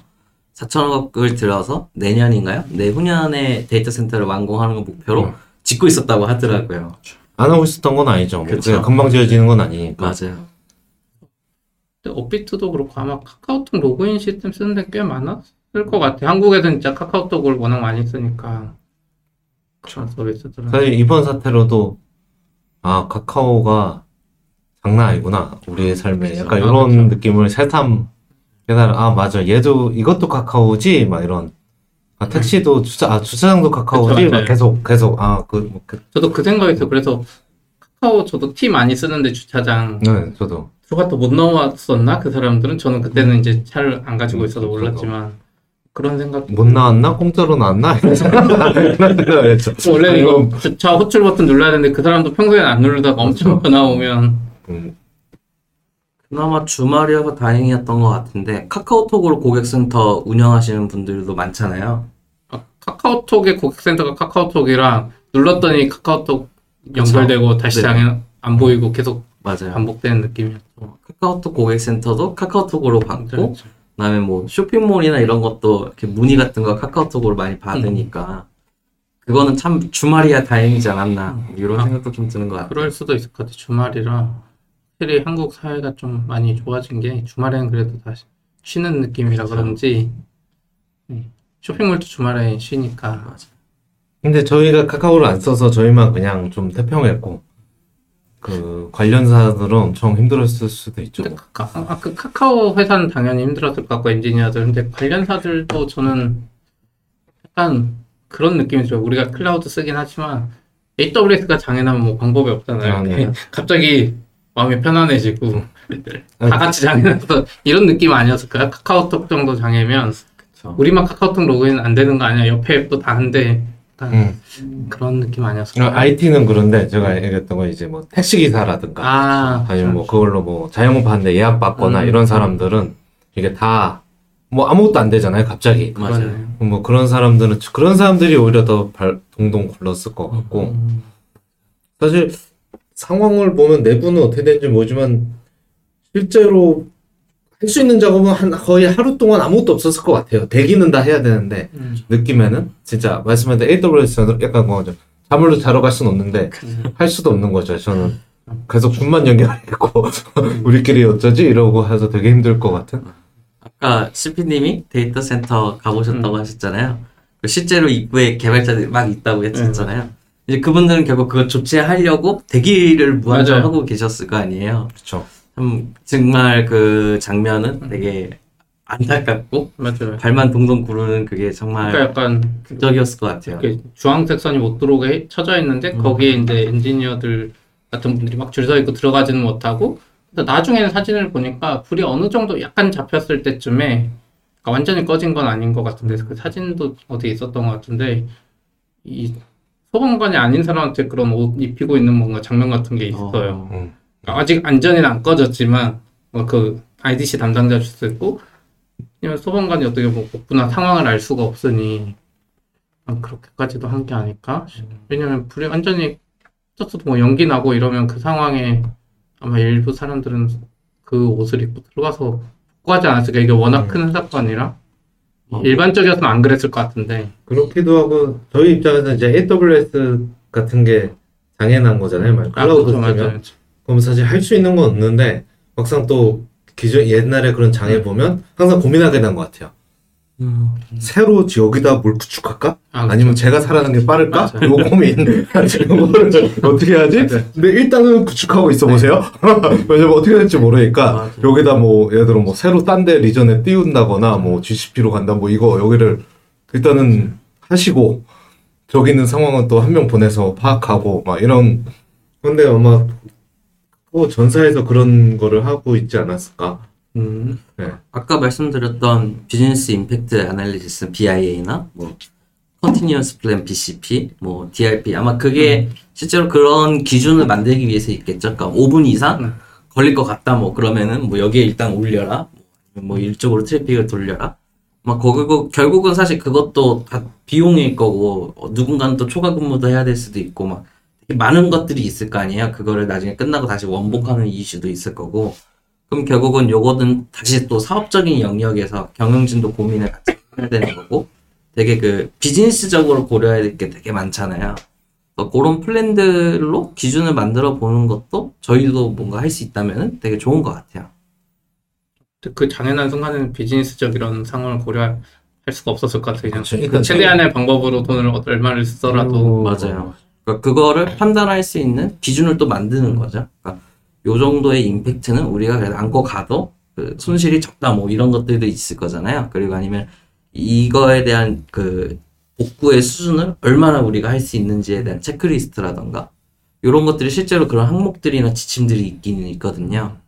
4천억을 들어서 내년인가요? 내후년에 데이터 센터를 완공하는 걸 목표로 음. 짓고 있었다고 하더라고요. 안 하고 있었던 건 아니죠. 뭐. 그냥 금방 지어지는 건 아니니까. 맞아요. 근데 업비트도 그렇고 아마 카카오톡 로그인 시스템 쓰는 데 꽤 많았을 것 같아요 한국에서는 진짜 카카오톡을 워낙 많이 쓰니까 그런 서비스들은 사실 이번 사태로도 아 카카오가 장난 아니구나 우리의 삶에 약간 아, 이런 그쵸. 느낌을 새삼 깨달아 아 맞아. 얘도 이것도 카카오지? 막 이런. 아 택시도 주차 아 주차장도 카카오지? 그쵸, 막 맞아요. 계속 계속. 아그 뭐, 그, 저도 그 생각이 있어요. 그래서 카카오 저도 티 많이 쓰는데 주차장. 네 저도. 들어갔다 못 나왔었나? 그 사람들은? 저는 그때는 이제 차를 안 가지고 음, 있어서 저도. 몰랐지만 그런 생각. 못 나왔나? 공짜로 나왔나? 이런. 원래는 이거 주차 호출 버튼 눌러야 되는데 그 사람도 평소에는 안 누르다가 엄청 전화 오면 음, 그나마 주말이어서 다행이었던 것 같은데 카카오톡으로 고객센터 운영하시는 분들도 많잖아요. 아, 카카오톡의 고객센터가 카카오톡이랑 눌렀더니 카카오톡 연결되고 다시 네. 안 보이고 계속 맞아요. 반복되는 느낌이었죠. 카카오톡 고객센터도 카카오톡으로 받고 그렇죠. 그다음에 뭐 쇼핑몰이나 이런 것도 이렇게 문의 같은 거 카카오톡으로 많이 받으니까 그거는 참 주말이야 다행이지 않았나 이런 아. 생각도 좀 드는 것 같아요. 그럴 수도 있을 것 같아. 주말이라 확실히 한국 사회가 좀 많이 좋아진 게 주말에는 그래도 다시 쉬는 느낌이라. 그런지 네. 쇼핑몰도 주말에 쉬니까 맞아. 근데 저희가 카카오를 안 써서 저희만 그냥 좀 태평했고 그 관련사들은 엄청 힘들었을 수도 있죠. 근데 카카, 아, 그 카카오 회사는 당연히 힘들었을 것 같고 엔지니어들 근데 관련사들도 저는 약간 그런 느낌이 들어요. 우리가 클라우드 쓰긴 하지만 AWS가 장애나면 뭐 방법이 없잖아요. 아, 네. 갑자기 마음이 편안해지고 아, 다 같이 장애나서 이런 느낌 아니었을까요? 카카오톡 정도 장애면 그쵸. 우리만 카카오톡 로그인 안 되는 거 아니야? 옆에 앱도 다 한데 약간 음. 그런 느낌 아니었을까요? IT는 그런데 제가 얘기했던 건 이제 뭐 택시 기사라든가 아, 아니면 뭐 그걸로 뭐 자영업 하는데 예약 받거나 음. 이런 사람들은 이게 다 뭐 아무것도 안 되잖아요 갑자기 맞아요. 뭐 그런 사람들은 그런 사람들이 오히려 더 발, 동동 굴렀을 것 같고 음. 사실 상황을 보면 내부는 어떻게 되는지 모르지만 실제로 할 수 있는 작업은 한 거의 하루 동안 아무것도 없었을 것 같아요 대기는 다 해야 되는데 음. 느낌에는 진짜 말씀하신 AWS는 약간 뭐죠 잠을 자러 갈 수는 없는데 할 수도 없는 거죠 저는 계속 줌만 연결했고 우리끼리 어쩌지 이러고 해서 되게 힘들 것 같은. 아까 CP님이 데이터 센터 가보셨다고 음. 하셨잖아요. 그 실제로 입구에 개발자들이 막 있다고 했었잖아요. 음. 이제 그분들은 결국 그걸 조치하려고 대기를 무한정 맞아요. 하고 계셨을 거 아니에요. 그렇죠. 참 정말 그 음. 장면은 되게 안타깝고 맞아요. 발만 동동 구르는 그게 정말 그러니까 약간 극적이었을 것 같아요. 주황색 선이 못 들어오게 해- 쳐져 있는데 음. 거기에 이제 엔지니어들 같은 분들이 막 줄 서 있고 들어가지는 못하고 나중에는 사진을 보니까 불이 어느 정도 약간 잡혔을 때쯤에 그러니까 완전히 꺼진 건 아닌 것 같은데 그 사진도 어디 있었던 것 같은데 이 소방관이 아닌 사람한테 그런 옷 입히고 있는 뭔가 장면 같은 게 있어요. 음. 그러니까 아직 안전히는 안 꺼졌지만 뭐 그 IDC 담당자일 수도 있고 아니면 소방관이 어떻게 뭐 복구나 상황을 알 수가 없으니 아, 그렇게까지도 한 게 아닐까? 왜냐면 불이 완전히 떴어도 뭐 연기 나고 이러면 그 상황에 아마 일부 사람들은 그 옷을 입고 들어가서 복구하지 않았을까 이게 워낙 음. 큰 사건이라 어. 일반적이었으면 안 그랬을 것 같은데 그렇기도 하고 저희 입장에서 이제 AWS 같은 게 장애난 거잖아요. 말 아, 클라우드 그렇죠, 쓰면 맞아요. 그럼 사실 할 수 있는 건 없는데 막상 또 기존 옛날에 그런 장애 음. 보면 항상 고민하게 된 것 같아요. 음. 새로 여기다 뭘 구축할까? 아, 아니면 제가 살아가는 게 빠를까? 맞아요. 이거 고민. 이거를 어떻게 하지? 근데 일단은 구축하고 있어 보세요. 왜냐면 어떻게 될지 모르니까 맞아요. 여기다 뭐 예를 들어 뭐 새로 딴 데 리전에 띄운다거나 뭐 GCP로 간다 뭐 이거 여기를 일단은 하시고 저기 있는 상황은 또 한 명 보내서 파악하고 막 이런 근데 아마 또 전사에서 그런 거를 하고 있지 않았을까? 음, 아까 말씀드렸던 business impact analysis BIA나 뭐 continuous plan BCP, 뭐 DRP 아마 그게 실제로 그런 기준을 만들기 위해서 있겠죠. 그러니까 5분 이상 음. 걸릴 것 같다. 뭐 그러면은 뭐 여기에 일단 올려라. 뭐 이쪽으로 트래픽을 돌려라. 막 거기고 결국은 사실 그것도 다 비용일 거고 어, 누군가는 또 초과 근무도 해야 될 수도 있고 막 많은 것들이 있을 거 아니에요. 그거를 나중에 끝나고 다시 원복하는 이슈도 있을 거고. 그럼 결국은 요거는 다시 또 사업적인 영역에서 경영진도 고민을 같이 해야 되는 거고 되게 그 비즈니스적으로 고려해야 될 게 되게 많잖아요. 그런 플랜들로 기준을 만들어 보는 것도 저희도 뭔가 할 수 있다면 되게 좋은 것 같아요. 그 장애난 순간에는 비즈니스적 이런 상황을 고려할 수가 없었을 것 같아요. 그냥 그렇죠. 그 최대한의 방법으로 돈을 얼마를 쓰더라도 맞아요. 그러니까 그거를 판단할 수 있는 기준을 또 만드는 거죠. 그러니까 요 정도의 임팩트는 우리가 그래도 안고 가도 그 손실이 적다 뭐 이런 것들도 있을 거잖아요. 그리고 아니면 이거에 대한 그 복구의 수준을 얼마나 우리가 할 수 있는지에 대한 체크리스트라던가 이런 것들이 실제로 그런 항목들이나 지침들이 있기는 있거든요.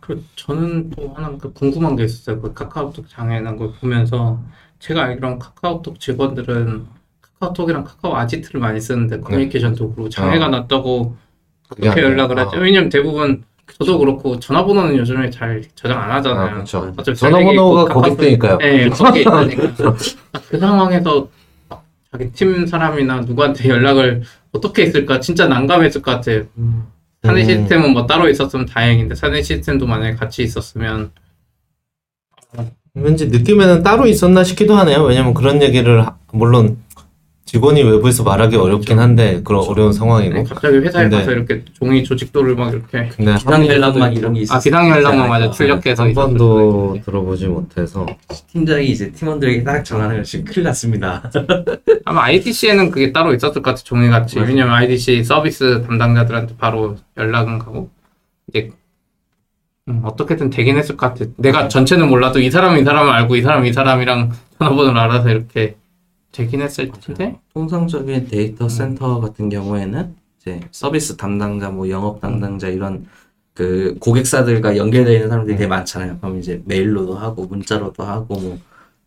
그 저는 또 하나 그 궁금한 게 있었어요. 그 카카오톡 장애난 걸 보면서 제가 알기로는 카카오톡 직원들은 카카오톡이랑 카카오 아지트를 많이 쓰는데 커뮤니케이션 도구로 장애가 어. 났다고 아니라- 연락을 하죠? 아. 왜냐면 대부분 저도 그렇고 전화번호는 요즘에 잘 저장 안 하잖아요. 아, 그렇죠. 어차피 전화번호가 뜨니까요. 네, 거기 있으니까. 아, 그 상황에서 자기 팀 사람이나 누구한테 연락을 어떻게 했을까 진짜 난감했을 것 같아요. 사내 음. 시스템은 뭐 따로 있었으면 다행인데 사내 시스템도 만약에 같이 있었으면 왠지 느낌에는 따로 있었나 싶기도 하네요. 왜냐면 그런 얘기를 하- 물론 직원이 외부에서 말하기 어렵긴 한데 그런 어려운 상황이고. 네, 갑자기 회사에 근데- 가서 이렇게 종이 조직도를 막 이렇게 근데 비상 연락만 이런 게 있을 아 비상 연락만 맞아 않을까. 출력해서 한 번도. 들어보지 못해서 팀장이 이제 팀원들에게 딱 전화를 지금 큰일 났습니다. 아마 IDC에는 그게 따로 있었을 것 같아 종이 같이 맞아요. 왜냐면 IDC 서비스 담당자들한테 바로 연락은 가고 이제 음, 어떻게든 되긴 했을 것 같아 내가 전체는 몰라도 이 사람은 이 사람을 알고 이 사람은 이 사람이랑 전화번호를 알아서 이렇게 되긴 했을 텐데 통상적인 데이터 센터 같은 경우에는 이제 서비스 담당자, 뭐 영업 담당자 이런 그 고객사들과 연결되어 있는 사람들이 되게 많잖아요. 그럼 이제 메일로도 하고 문자로도 하고 뭐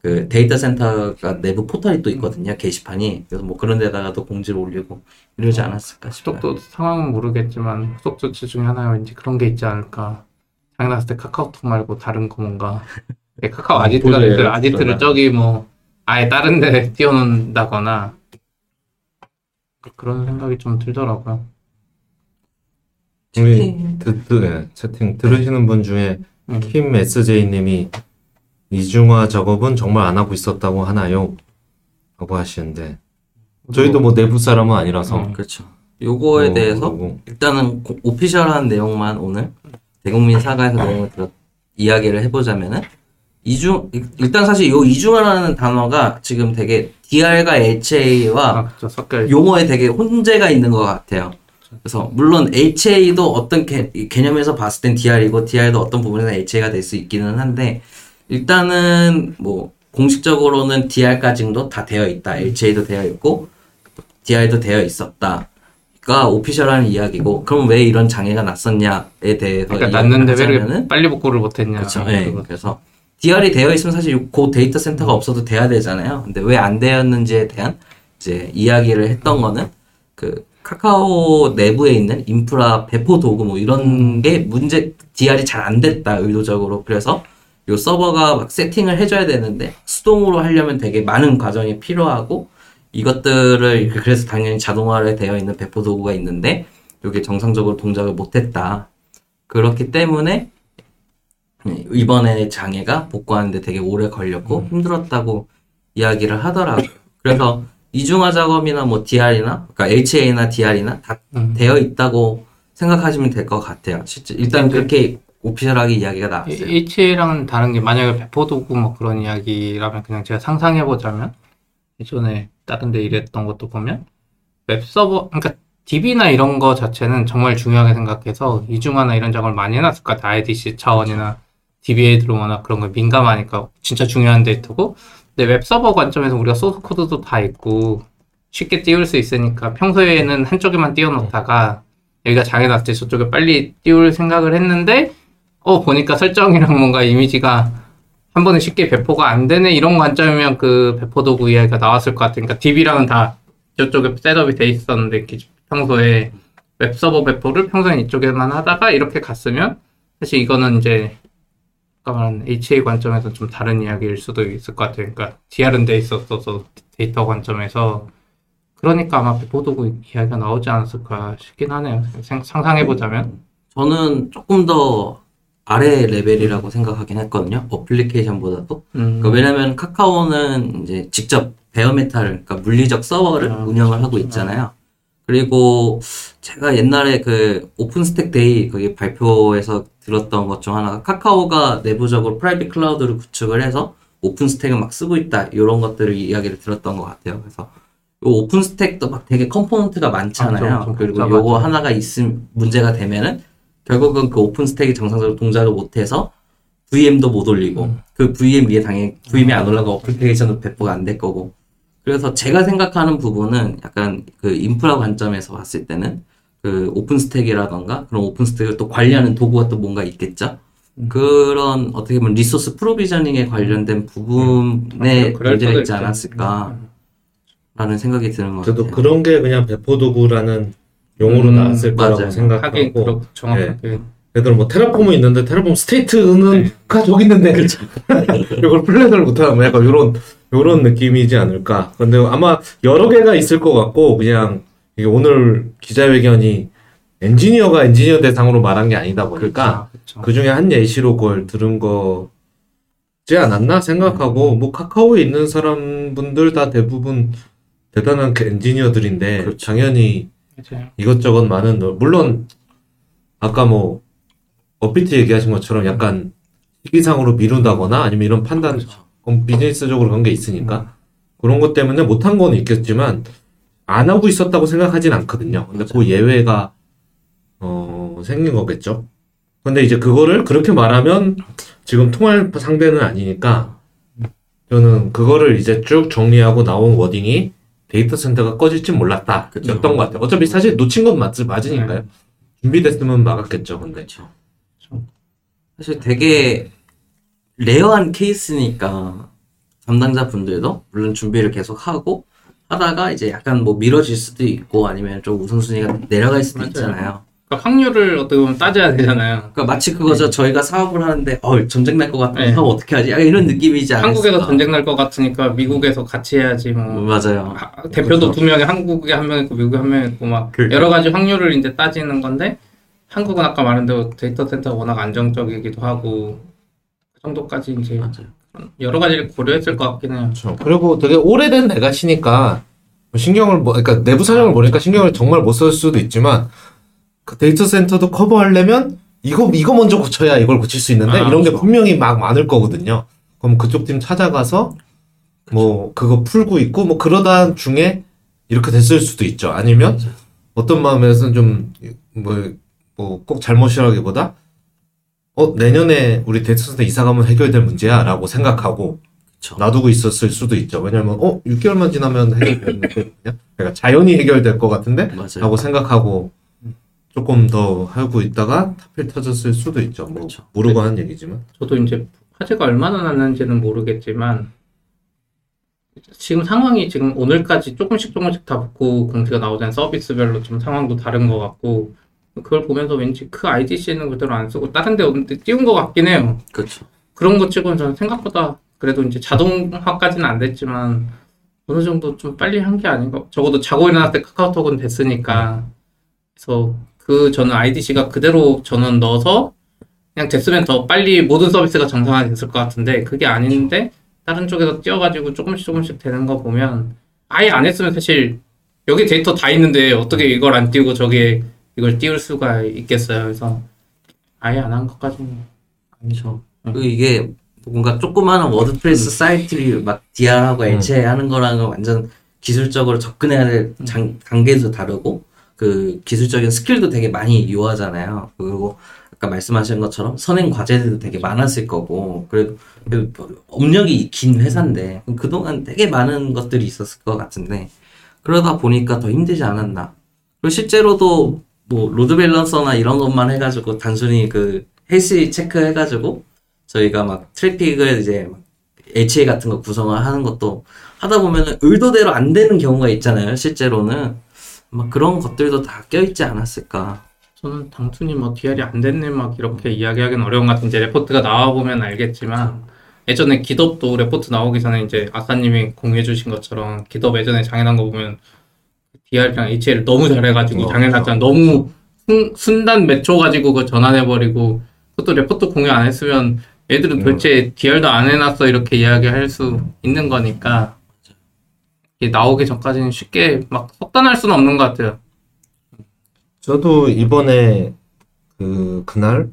그 데이터 센터가 내부 포털이 또 있거든요. 게시판이. 그래서 뭐 그런 데다가도 공지를 올리고 이러지 않았을까 싶어요. 또 상황은 모르겠지만 후속 조치 중에 하나 왠지 그런 게 있지 않을까 장난했을 때 카카오톡 말고 다른 거 뭔가 네, 카카오 아, 아지트가 있어요 아지트를. 저기 뭐 아예 다른 데 띄워놓는다거나 그런 생각이 좀 들더라고요 우리 채팅. 드, 드, 예, 채팅 들으시는 분 중에 음. 킴 SJ님이 이중화 작업은 정말 안 하고 있었다고 하나요? 라고 하시는데 저희도 뭐 내부 사람은 아니라서 음. 그렇죠. 요거에 어, 대해서 그리고 일단은 고- 오피셜한 내용만 오늘 대국민 사과에서 내용을 들어 이야기를 해보자면은 이중 일단 사실 요 이중화라는 단어가 지금 되게 DR과 HA와 아, 그쵸, 섞여 있 용어에 되게 혼재가 있는 것 같아요. 그래서 물론 HA도 어떤 개, 개념에서 봤을 땐 DR이고 DR도 어떤 부분에서 HA가 될 수 있기는 한데 일단은 뭐 공식적으로는 DR까지도 다 되어 있다. HA도 되어 있고 DR도 되어 있었다. 가 오피셜한 이야기고 그럼 왜 이런 장애가 났었냐에 대해서 그러니까 났는데 왜 빨리 복구를 못했냐. 그렇죠. 예. 그거. 그래서 DR이 되어 있으면 사실 그 데이터 센터가 없어도 돼야 되잖아요. 근데 왜 안 되었는지에 대한 이제 이야기를 했던 거는 그 카카오 내부에 있는 인프라 배포 도구 뭐 이런 게 문제 DR이 잘 안 됐다 의도적으로 그래서 요 서버가 막 세팅을 해줘야 되는데 수동으로 하려면 되게 많은 과정이 필요하고 이것들을 그래서 당연히 자동화로 되어 있는 배포 도구가 있는데 이게 정상적으로 동작을 못했다. 그렇기 때문에 네, 이번에 장애가 복구하는데 되게 오래 걸렸고 힘들었다고 이야기를 하더라고요. 그래서 이중화 작업이나 뭐 DR이나 그러니까 HA나 DR이나 다 음. 되어 있다고 생각하시면 될 것 같아요. 실제 일단 그렇게 official하게 이야기가 나왔어요. HA랑은 다른 게 만약에 배포도구 뭐 그런 이야기라면 그냥 제가 상상해 보자면 예전에 다른 데 일했던 것도 보면 웹 서버 그러니까 DB나 이런 거 자체는 정말 중요하게 생각해서 이중화나 이런 작업을 많이 해놨을 것 같아요. IDC 차원이나 DBA들은 워낙 그런 거 민감하니까 진짜 중요한 데이터고 근데 웹 서버 관점에서 우리가 소스 코드도 다 있고 쉽게 띄울 수 있으니까 평소에는 한쪽에만 띄워놓다가 여기가 장애 났을 때 저쪽에 빨리 띄울 생각을 했는데 어 보니까 설정이랑 뭔가 이미지가 한 번에 쉽게 배포가 안 되네 이런 관점이면 그 배포 도구 이야기가 나왔을 것 같으니까 DB랑은 다 저쪽에 setup이 돼 있었는데 기- 평소에 웹 서버 배포를 평소에 이쪽에만 하다가 이렇게 갔으면 사실 이거는 이제 아까 말한 HA 관점에서 좀 다른 이야기일 수도 있을 것 같아요. 그러니까 DR은 돼 있었어서 데이터 관점에서 그러니까 아마 도구 이야기가 나오지 않았을까 싶긴 하네요. 생- 상상해보자면 저는 조금 더 아래 레벨이라고 생각하긴 했거든요. 어플리케이션보다도. 음, 그러니까 왜냐면 카카오는 이제 직접 bare metal, 그러니까 물리적 서버를 아, 운영을 하고 그렇죠. 있잖아요. 그리고 제가 옛날에 그 OpenStack Day 거기 발표에서 들었던 것 중 하나가 카카오가 내부적으로 private cloud를 구축을 해서 OpenStack을 막 쓰고 있다 이런 것들을 이야기를 들었던 것 같아요. 그래서 요 OpenStack도 막 되게 component가 많잖아요. 아, 좀- 좀 그리고. 요거 하나가 있음 문제가 되면은 결국은 그 OpenStack이 정상적으로 동작을 못해서 VM도 못 올리고 음. 그 VM 위에 당연히 VM이 안 올라가 어플리케이션도 배포가 안 될 거고 그래서 제가 생각하는 부분은 약간 그 인프라 관점에서 봤을 때는 그 OpenStack이라던가 그런 OpenStack을 또 관리하는 도구가 또 뭔가 있겠죠. 음. 그런 어떻게 보면 resource provisioning에 관련된 부분에 맞아요. 그럴 문제가 있지. 않았을까라는 생각이 드는 것 저도 같아요. 그런 게 그냥 배포 도구라는 용어로 음, 나왔을 거라고 맞아요. 생각하고 정확하게 예를 들어 뭐 Terraform은 있는데 Terraform state는 가 저기 있는데 이걸 plan을 못하면 뭐 약간 요런 요런 느낌이지 않을까 근데 아마 여러 개가 있을 것 같고 그냥 이게 오늘 기자회견이 엔지니어가 엔지니어 대상으로 말한 게 아니다 보니까 그렇죠. 그 중에 한 예시로 그걸 들은 거지 않았나 생각하고 뭐 카카오에 있는 사람분들 다 대부분 대단한 그 엔지니어들인데 그렇죠. 당연히 맞아요. 이것저것 많은 노- 물론 아까 뭐 업비트 얘기하신 것처럼 약간 시기상으로 미룬다거나 아니면 이런 판단 그렇죠. 어, 비즈니스적으로 그런 게 있으니까 그런 것 때문에 못한 건 있겠지만 안 하고 있었다고 생각하진 않거든요. 근데 그 예외가 어, 생긴 거겠죠. 근데 이제 그거를 그렇게 말하면 지금 통할 상대는 아니니까 저는 그거를 이제 쭉 정리하고 나온 wording이 데이터 센터가 꺼질지 몰랐다. 그쵸. 였던 것 같아요. 어차피 사실 놓친 건 맞, 맞으니까요. 준비됐으면 막았겠죠, 근데. 그렇죠. 사실 되게 rare한 케이스니까 담당자 분들도 물론 준비를 계속 하고 하다가 이제 약간 뭐 미뤄질 수도 있고 아니면 좀 우선순위가 내려갈 수도 맞아요. 있잖아요. 그러니까 확률을 어떻게 보면 따져야 되잖아요. 그러니까 마치 그거죠. 저희가 사업을 하는데 어 전쟁 날 것 같은데 네. 사업 어떻게 하지? 약간 이런 느낌이지 않을까? 한국에서 전쟁 날 것 같으니까 미국에서 같이 해야지 뭐. 맞아요. 아, 대표도 두 명이 한국에 한 명 있고 미국에 한 명 있고 막 그러니까. 여러 가지 확률을 이제 따지는 건데 한국은 아까 말한 대로 데이터 센터가 워낙 안정적이기도 하고 그 정도까지 이제 맞아요. 여러 가지를 고려했을 것 같긴 해요. 그렇죠. 그리고 되게 오래된 레가시니까 신경을 뭐 그러니까 내부 사정을 모르니까 신경을 정말 못 쓸 수도 있지만 그 데이터 센터도 커버하려면 이거 이거 먼저 고쳐야 이걸 고칠 수 있는데 아, 이런 게 그렇죠. 분명히 막 많을 거거든요. 그럼 그쪽 팀 찾아가서 뭐 그거 풀고 있고 뭐 그러다 중에 이렇게 됐을 수도 있죠. 아니면 어떤 마음에서는 좀뭐 꼭 잘못이라기보다 어 내년에 우리 센터 이사 가면 해결될 문제야라고 생각하고 그쵸. 놔두고 있었을 수도 있죠. 왜냐면 어 6개월만 지나면 해결되거든요. 그러니까 자연히 해결될 것 같은데 맞아요. 라고 생각하고 조금 더 하고 있다가 하필 터졌을 수도 있죠. 뭐 그렇죠. 모르고 하는 얘기지만 저도 이제 화재가 얼마나 났는지는 모르겠지만 지금 상황이 지금 오늘까지 조금씩 조금씩 다 붙고 공지가 나오잖아요. 서비스별로 좀 상황도 다른 것 같고 그걸 보면서 왠지 그 IDC는 그대로 안 쓰고 다른 데 어디 띄운 것 같긴 해요. 그렇죠. 그런 거 치고는 저는 생각보다 그래도 이제 자동화까지는 안 됐지만 어느 정도 좀 빨리 한 게 아닌가. 적어도 자고 일어났을 때 카카오톡은 됐으니까. 그래서 그 저는 IDC가 그대로 전원 넣어서 그냥 됐으면 더 빨리 모든 서비스가 정상화 됐을 것 같은데 그게 아닌데 다른 쪽에서 띄워가지고 조금씩 조금씩 되는 거 보면 아예 안 했으면 사실 여기 데이터 다 있는데 어떻게 이걸 안 띄우고 저기에 이걸 띄울 수가 있겠어요. 그래서 아예 안 한 것까지는 아니죠. 그 이게 뭔가 조그마한 WordPress 사이트를 막 DR하고 HA 하는 거랑은 완전 기술적으로 접근해야 될 장, 단계도 다르고 그 기술적인 스킬도 되게 많이 요하잖아요. 그리고 아까 말씀하신 것처럼 선행 과제들도 되게 많았을 거고 그래도 그래도 업력이 긴 회사인데 그동안 되게 많은 것들이 있었을 것 같은데 그러다 보니까 더 힘들지 않았나. 그리고 실제로도 뭐 load balancer나 이런 것만 해가지고 단순히 그 health check 해가지고 저희가 막 트래픽을 이제 막 HA 같은 거 구성을 하는 것도 하다 보면은 의도대로 안 되는 경우가 있잖아요. 실제로는 막 그런 것들도 다 껴있지 않았을까. 저는 단순히 뭐 DR이 안 됐네 막 이렇게 이야기하기는 어려운 것 같은데 레포트가 나와보면 알겠지만 예전에 GitHub도 레포트 나오기 전에 이제 아싸님이 공유해 주신 것처럼 GitHub 예전에 장애난 거 보면 DR이랑 HA를 너무 잘해가지고 어, 장애났잖아. 너무 순, 순단 몇 초 가지고 그거 전환해버리고 그것도 레포트 공유 안 했으면 애들은 음. 도대체 DR도 안 해놨어 이렇게 이야기할 수 있는 거니까 이게 나오기 전까지는 쉽게 막 속단할 수는 없는 것 같아요. 저도 이번에 그 그날?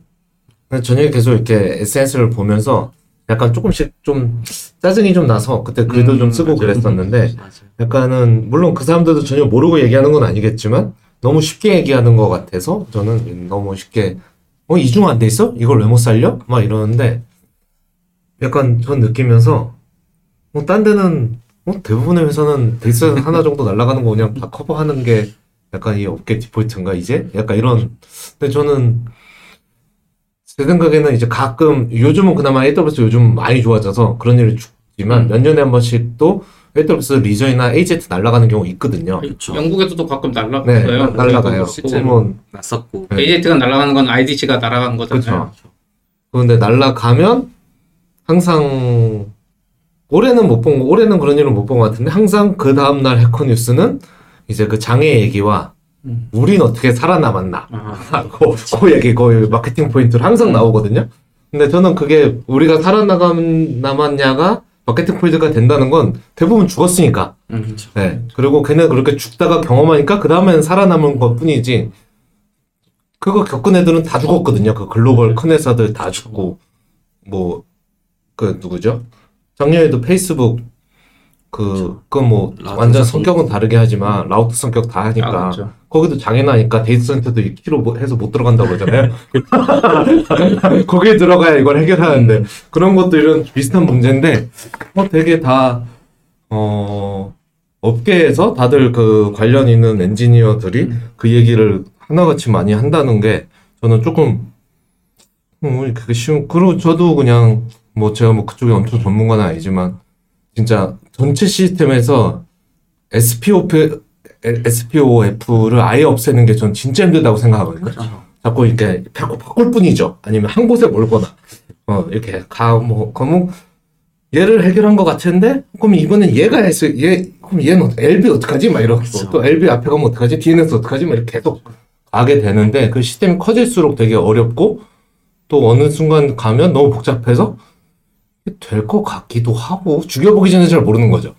저녁에 계속 이렇게 SNS를 보면서 약간 조금씩 좀 짜증이 좀 나서 그때 글도 음, 좀 쓰고 맞아요. 그랬었는데. 약간은 물론 그 사람들도 전혀 모르고 얘기하는 건 아니겠지만 너무 쉽게 얘기하는 것 같아서 저는 너무 쉽게 어 이중 안 돼 있어? 이걸 왜 못 살려? 막 이러는데 약간 전 느끼면서 뭐딴 데는 어, 대부분의 회사는 데이터 하나 정도 날아가는 거 그냥 다 커버하는 게 약간 이 업계 디폴트인가 이제? 약간 이런 근데 저는 제 생각에는 이제 가끔 요즘은 그나마 AWS 요즘 많이 좋아져서 그런 일이 죽지만 음. 몇 년에 한 번씩 또 AWS 리저이나 AZ 날아가는 경우 있거든요. 그렇죠. 영국에서도 가끔 네, 날라갔어요. 날아가요. 실제로. 그러면 났었고. 네. AZ가 날아가는 건 IDC가 날아가는 거잖아요. 그렇죠. 그런데 날아가면 항상 올해는 못 본 거, 올해는 그런 일은 못 본 것 같은데 항상 그 다음 날 해커 뉴스는 이제 그 장애 얘기와 음. 우린 어떻게 살아남았나 아, 하고 그 얘기 거의 마케팅 포인트로 항상 나오거든요. 근데 저는 그게 우리가 살아남았냐가 마케팅 포인트가 된다는 건 대부분 죽었으니까. 음. 네. 그리고 걔네 그렇게 죽다가 경험하니까 그 다음엔 살아남은 것 뿐이지. 그거 겪은 애들은 다 죽었거든요. 그 글로벌 큰 회사들 다 죽고. 뭐, 그, 누구죠? 작년에도 페이스북, 그, 그 뭐, 라우트 완전 성격. 성격은 다르게 하지만, 라우트 성격 다 하니까. 아, 그렇죠. 거기도 장애나니까 데이터 센터도 2kg 해서 못 들어간다고 그러잖아요. 거기에 들어가야 이걸 해결하는데 그런 것도 이런 비슷한 문제인데 어 되게 다 어, 업계에서 다들 그 관련 있는 엔지니어들이 그 얘기를 하나같이 많이 한다는 게 저는 조금 음, 그게 쉬운 그리고 저도 그냥 뭐 제가 뭐 그쪽에 엄청 전문가는 아니지만 진짜 전체 시스템에서 SPOF SPOF를 아예 없애는 게 전 진짜 힘들다고 생각하거든요. 그렇죠. 자꾸 이렇게 자꾸 바꿀 뿐이죠. 아니면 한 곳에 몰거나 어 이렇게 가뭐 그러면 얘를 해결한 것 같은데 그럼 이번엔 얘가 했어. 얘 그럼 얘는 LB 어떡하지? 막 이러고 그쵸. 또 LB 앞에 가면 어떡하지? DNS 어떡하지? 막 이렇게 계속 가게 되는데 그 시스템이 커질수록 되게 어렵고 또 어느 순간 가면 너무 복잡해서 될 것 같기도 하고 죽여보기 전에 잘 모르는 거죠.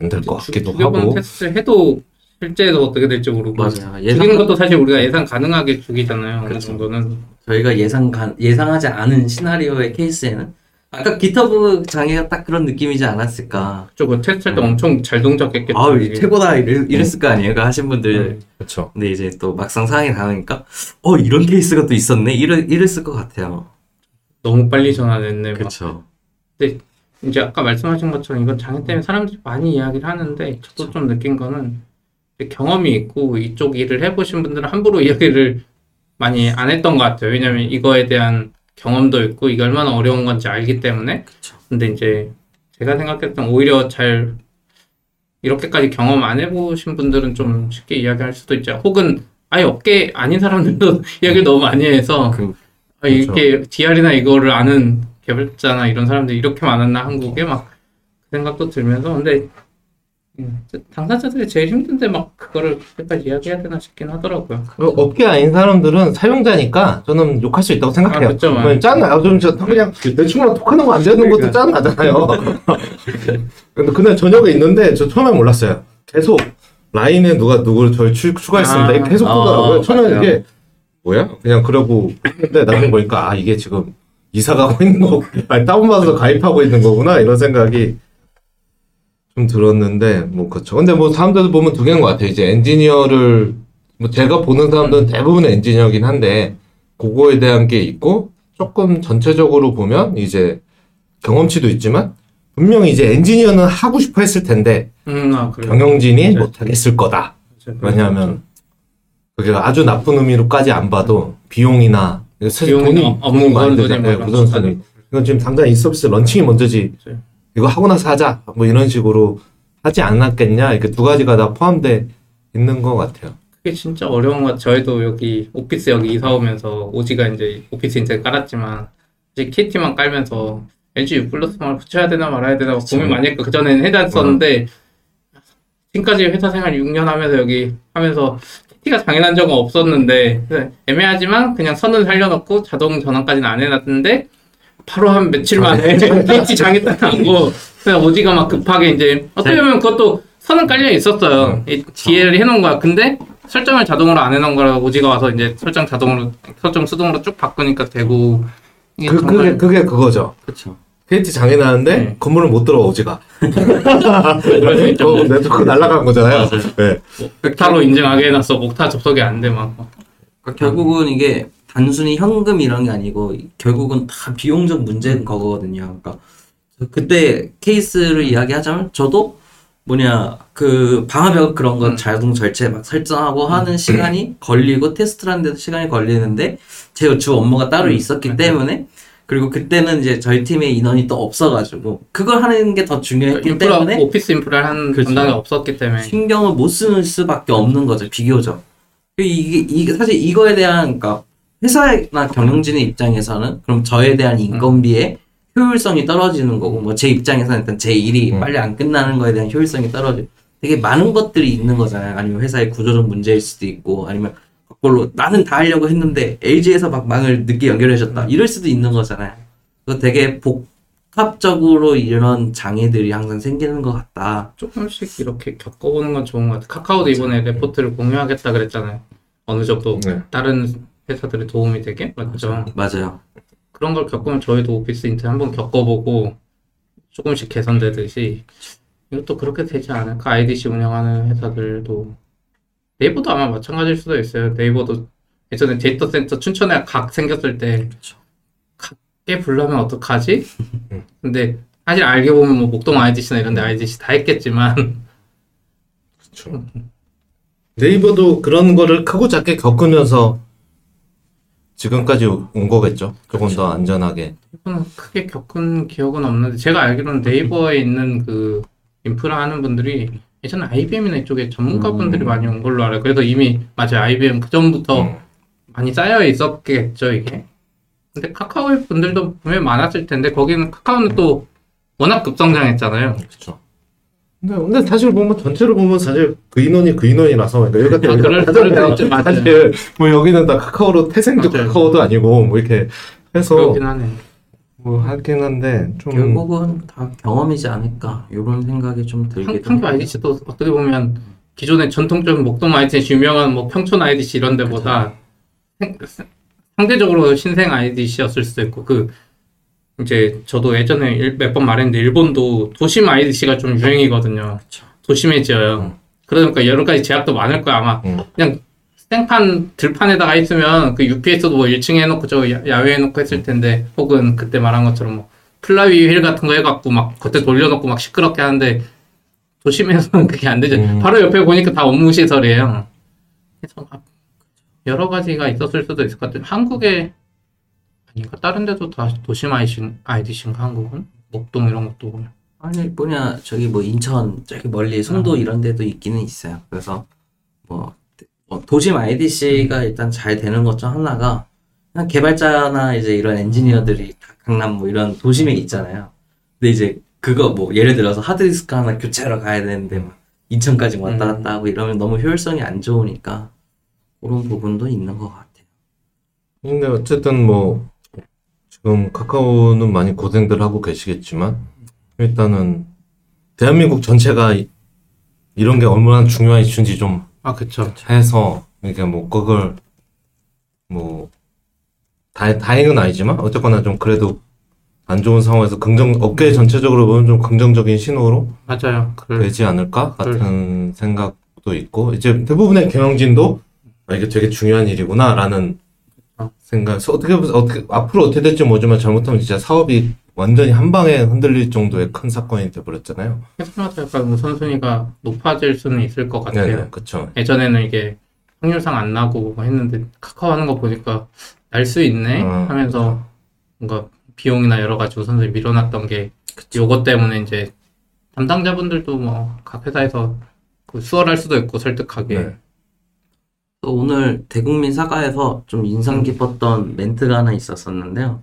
안 될 것 같기도 하고. 테스트 해도 실제에서 어떻게 될지 모르고 맞아요. 죽이는 예상 것도 사실 우리가 예상 가능하게 죽이잖아요. 어느 그렇죠. 정도는 저희가 예상 가, 예상하지 않은 시나리오의 케이스에는 아까 기터브 장애가 딱 그런 느낌이지 않았을까. 저거 테스트할 때 음. 엄청 잘 동작했겠죠. 아우 이게. 최고다 이랬, 이랬을 거 아니에요. 그 하신 분들. 그렇죠. 근데 이제 또 막상 상황이 당하니까 어 이런 케이스가 또 있었네. 이랬 이랬을 것 같아요. 너무 빨리 전환했네. 막. 그렇죠. 이제 아까 말씀하신 것처럼 이건 장애 때문에 사람들이 많이 이야기를 하는데 저도 좀 느낀 거는 경험이 있고 이쪽 일을 해보신 분들은 함부로 이야기를 많이 안 했던 것 같아요. 왜냐면 이거에 대한 경험도 있고 이게 얼마나 어려운 건지 알기 때문에. 그쵸. 근데 이제 제가 생각했던 오히려 잘 이렇게까지 경험 안 해보신 분들은 좀 쉽게 이야기할 수도 있죠. 혹은 아예 업계 아닌 사람들도 이야기를 너무 많이 해서 그- 아, 이렇게 DR이나 이거를 아는 개발자나 이런 사람들이 이렇게 많았나 한국에 막 그 생각도 들면서 근데 음, 당사자들이 제일 힘든데 막 그거를 그렇게까지 이야기해야 되나 싶긴 하더라고요. 그 업계 아닌 사람들은 사용자니까 저는 욕할 수 있다고 생각해요. 아, 그쵸. 그러면 짠나요? 좀 저, 그냥 내 친구랑 톡하는 거 안 되는 것도 그러니까. 짠나잖아요. 근데 그날 저녁에 있는데 저 처음에 몰랐어요. 계속 라인에 누가 누구를 저를 추, 추가했습니다. 아, 계속 아, 보더라고요. 처음에 맞아요. 이게 뭐야? 그냥 그러고 했는데 나중에 보니까 아 이게 지금 이사 가고 있는 거, 아니 다운받아서 가입하고 있는 거구나 이런 생각이 좀 들었는데 뭐 그렇죠. 근데 뭐 사람들 보면 두 개인 것 같아요. 이제 엔지니어를 뭐 제가 보는 사람들은 대부분 엔지니어긴 한데 그거에 대한 게 있고 조금 전체적으로 보면 이제 경험치도 있지만 분명히 이제 엔지니어는 하고 싶어 했을 텐데 음, 아. 경영진이 네. 못하겠을 거다. 맞아요. 왜냐하면 그게 아주 나쁜 의미로까지 안 봐도 비용이나 사실 비용이나 돈이 업- 돈이 많이 우선순위 들잖아요. 뭐 이런 우선순위. 이건 지금 당장 이 서비스 런칭이 먼저지. 이거 하고 나서 하자. 뭐 이런 식으로 하지 않았겠냐. 이렇게 두 가지가 다 포함돼 있는 것 같아요. 그게 진짜 어려운 것 같아요. 저희도 여기 오피스 여기 이사 오면서 오지가 이제 오피스 인제 깔았지만 이제 KT만 깔면서 LG U 플러스만 붙여야 되나 말아야 되나 고민 많이 했고 그전에는 해놨었는데 지금까지 회사 생활 6년 하면서 여기 하면서 KT가 장애난 적은 없었는데 그래서 애매하지만 그냥 선을 살려놓고 자동 전환까지는 안 해놨는데 바로 한 며칠 만에 KT 장애 딱 나고 그냥 오지가 막 급하게 이제 어떻게 보면 그것도 선은 깔려 있었어요. 이 DL을 해놓은 거야. 근데 설정을 자동으로 안 해놓은 거라 오지가 와서 이제 설정 자동으로 설정 수동으로 쭉 바꾸니까 되고 그, 그게, 정말 그게 그거죠. 그렇죠. KT 장애 나는데 네. 건물을 못 들어와 오지가. 어, 네트워크 날라간 거잖아요. 네. 벡타로 인증하게 해놨어. 목타 접속이 안 돼 막. 그러니까 결국은 이게 단순히 현금 이런 게 아니고 결국은 다 비용적 문제인 거거든요. 그러니까 그때 케이스를 이야기하자면 저도 뭐냐 그 방화벽 그런 거 음. 자동 절제 막 설정하고 하는 시간이 걸리고 테스트를 하는데도 시간이 걸리는데 제가 주 업무가 따로 있었기 맞아요. 때문에 그리고 그때는 이제 저희 팀에 인원이 또 없어가지고 그걸 하는 게 더 중요했기 인프라 때문에 오피스 인프라를 한 그렇죠. 담당이 없었기 때문에 신경을 못 쓰는 수밖에 없는 거죠 비교적 이게 이게 사실 이거에 대한 그러니까 회사나 경영진의 입장에서는 그럼 저에 대한 인건비의 효율성이 떨어지는 거고 뭐 제 입장에서는 일단 제 일이 음. 빨리 안 끝나는 거에 대한 효율성이 떨어져 되게 많은 것들이 있는 거잖아요 아니면 회사의 구조적 문제일 수도 있고 아니면 거꾸로 나는 다 하려고 했는데 LG에서 막 망을 늦게 연결해 줬다 이럴 수도 있는 거잖아요 그거 되게 복합적으로 이런 장애들이 항상 생기는 것 같다 조금씩 이렇게 겪어보는 건 좋은 것 같아요. 카카오도 이번에 레포트를 공유하겠다 그랬잖아요. 어느 정도 네. 다른 회사들의 도움이 되게 맞죠. 맞아요 그런 걸 겪으면 저희도 오피스 인프라 한번 겪어보고 조금씩 개선되듯이 이것도 그렇게 되지 않을까? IDC 운영하는 회사들도 네이버도 아마 마찬가지일 수도 있어요. 네이버도 예전에 데이터 센터 춘천에 각 생겼을 때 그쵸. 각게 불러면 어떡하지? 근데 사실 알게 보면 뭐 목동 IDC나 이런 데 IDC 다 했겠지만 그렇죠. 네이버도 그런 거를 크고 작게 겪으면서 지금까지 온 거겠죠. 조금 더 안전하게. 이거는 크게 겪은 기억은 없는데 제가 알기로는 네이버에 있는 그 인프라 하는 분들이 예전에 IBM이나 이쪽에 전문가분들이 음. 많이 온 걸로 알아요. 그래서 이미 맞아요. IBM 그 전부터 음. 많이 쌓여 있었겠죠 이게. 근데 카카오의 분들도 분명히 많았을 텐데 거기는 카카오는 또 워낙 급성장했잖아요. 그렇죠. 근데, 근데 사실 보면 전체로 보면 사실 그 인원이 그 인원이라서 그러니까 여기가 아, 그럴- 그럴. 맞아요. 사실 뭐 여기는 다 카카오로 태생도 맞아요. 카카오도 아니고 뭐 이렇게 해서 그렇긴 하네. 뭐 하긴 한데 좀 결국은 다 경험이지 않을까 이런 생각이 좀 한- 한국 IDC도 어떻게 보면 기존의 전통적인 목동 IDC 유명한 뭐 평촌 IDC 이런 데보다 생- 상대적으로 신생 IDC였을 수도 있고 그 이제 저도 예전에 몇 번 말했는데 일본도 도심 IDC가 좀 유행이거든요. 그쵸. 도심에 지어요. 음. 그러니까 여러 가지 제약도 많을 거야 아마. 음. 그냥 생판 들판에다가 있으면 그 UPS도 뭐 1층에 해놓고 저 야- 야외에 해놓고 했을 텐데 혹은 그때 말한 것처럼 뭐 플라위 휠 같은 거 해갖고 막 겉에 돌려놓고 막 시끄럽게 하는데 도심에서는 그게 안 되죠. 음. 바로 옆에 보니까 다 업무 시설이에요. 그래서 막 여러 가지가 있었을 수도 있을 것 같아요. 한국에 아닌가 다른 데도 다 도심 IDC인가 한국은 목동 이런 것도 보면 아니 뭐냐 저기 뭐 인천 저기 멀리 송도 이런 데도 있기는 있어요. 그래서 뭐 어, 도심 IDC가 일단 잘 되는 것 중 하나가 그냥 개발자나 이제 이런 엔지니어들이 다 강남 뭐 이런 도심에 있잖아요. 근데 이제 그거 뭐 예를 들어서 하드디스크 하나 교체하러 가야 되는데 막 인천까지 왔다 음. 갔다 하고 이러면 너무 효율성이 안 좋으니까 그런 부분도 있는 것 같아요. 근데 어쨌든 뭐 지금 카카오는 많이 고생들 하고 계시겠지만 일단은 대한민국 전체가 이- 이런 게 얼마나 중요한 이슈인지 좀 아 그쵸 해서 이게 뭐 그걸 뭐 다, 다행은 아니지만 어쨌거나 좀 그래도 안 좋은 상황에서 긍정 업계 전체적으로 보면 좀 긍정적인 신호로 맞아요. 그 되지 않을까 같은 생각도 있고 이제 대부분의 경영진도 아, 이게 되게 중요한 일이구나라는 어. 생각. 그래서 어떻게 어떻게 앞으로 어떻게 될지 모르지만 잘못하면 진짜 사업이 완전히 한 방에 흔들릴 정도의 큰 사건이 돼버렸잖아요. 해마다 약간 우선순위가 높아질 수는 있을 것 같아요. 네네, 그렇죠. 예전에는 이게 확률상 안 나고 뭐 했는데 카카오 하는 거 보니까 날 수 있네 어, 하면서 뭔가 비용이나 여러 가지 우선순위 밀어놨던 게 요것 때문에 이제 담당자분들도 뭐 각 회사에서 그 수월할 수도 있고 설득하게 네. 또 오늘 대국민 사과에서 좀 인상 깊었던 멘트가 하나 있었었는데요.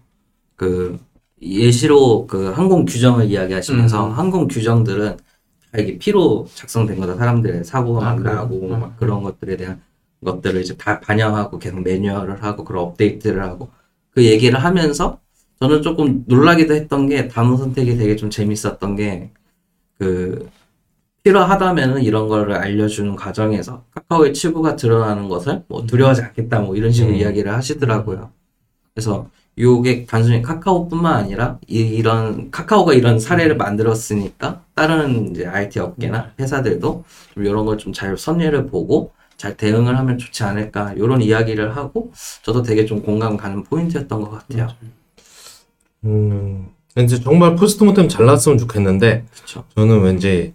그 예시로 그 항공 규정을 이야기하시면서 음. 항공 규정들은 다 이게 피로 작성된 거다. 사람들의 사고가 아, 막? 나고 음. 막 그런 것들에 대한 것들을 이제 다 반영하고 계속 매뉴얼을 하고 그런 업데이트를 하고 그 얘기를 하면서 저는 조금 놀라기도 했던 게 단어 선택이 되게 좀 재밌었던 게 그 필요하다면은 이런 거를 알려주는 과정에서 카카오의 치부가 드러나는 것을 뭐 두려워하지 않겠다 뭐 이런 식으로 음. 이야기를 하시더라고요. 그래서 요게 단순히 카카오뿐만 아니라 이, 런 카카오가 이런 사례를 만들었으니까 다른 이제 IT 업계나 회사들도 좀 이런 걸 좀 잘 선례를 보고 잘 대응을 하면 좋지 않을까 이런 이야기를 하고 저도 되게 좀 공감 가는 포인트였던 것 같아요. 음, 왠지 정말 포스트모템 잘 나왔으면 좋겠는데 그렇죠. 저는 왠지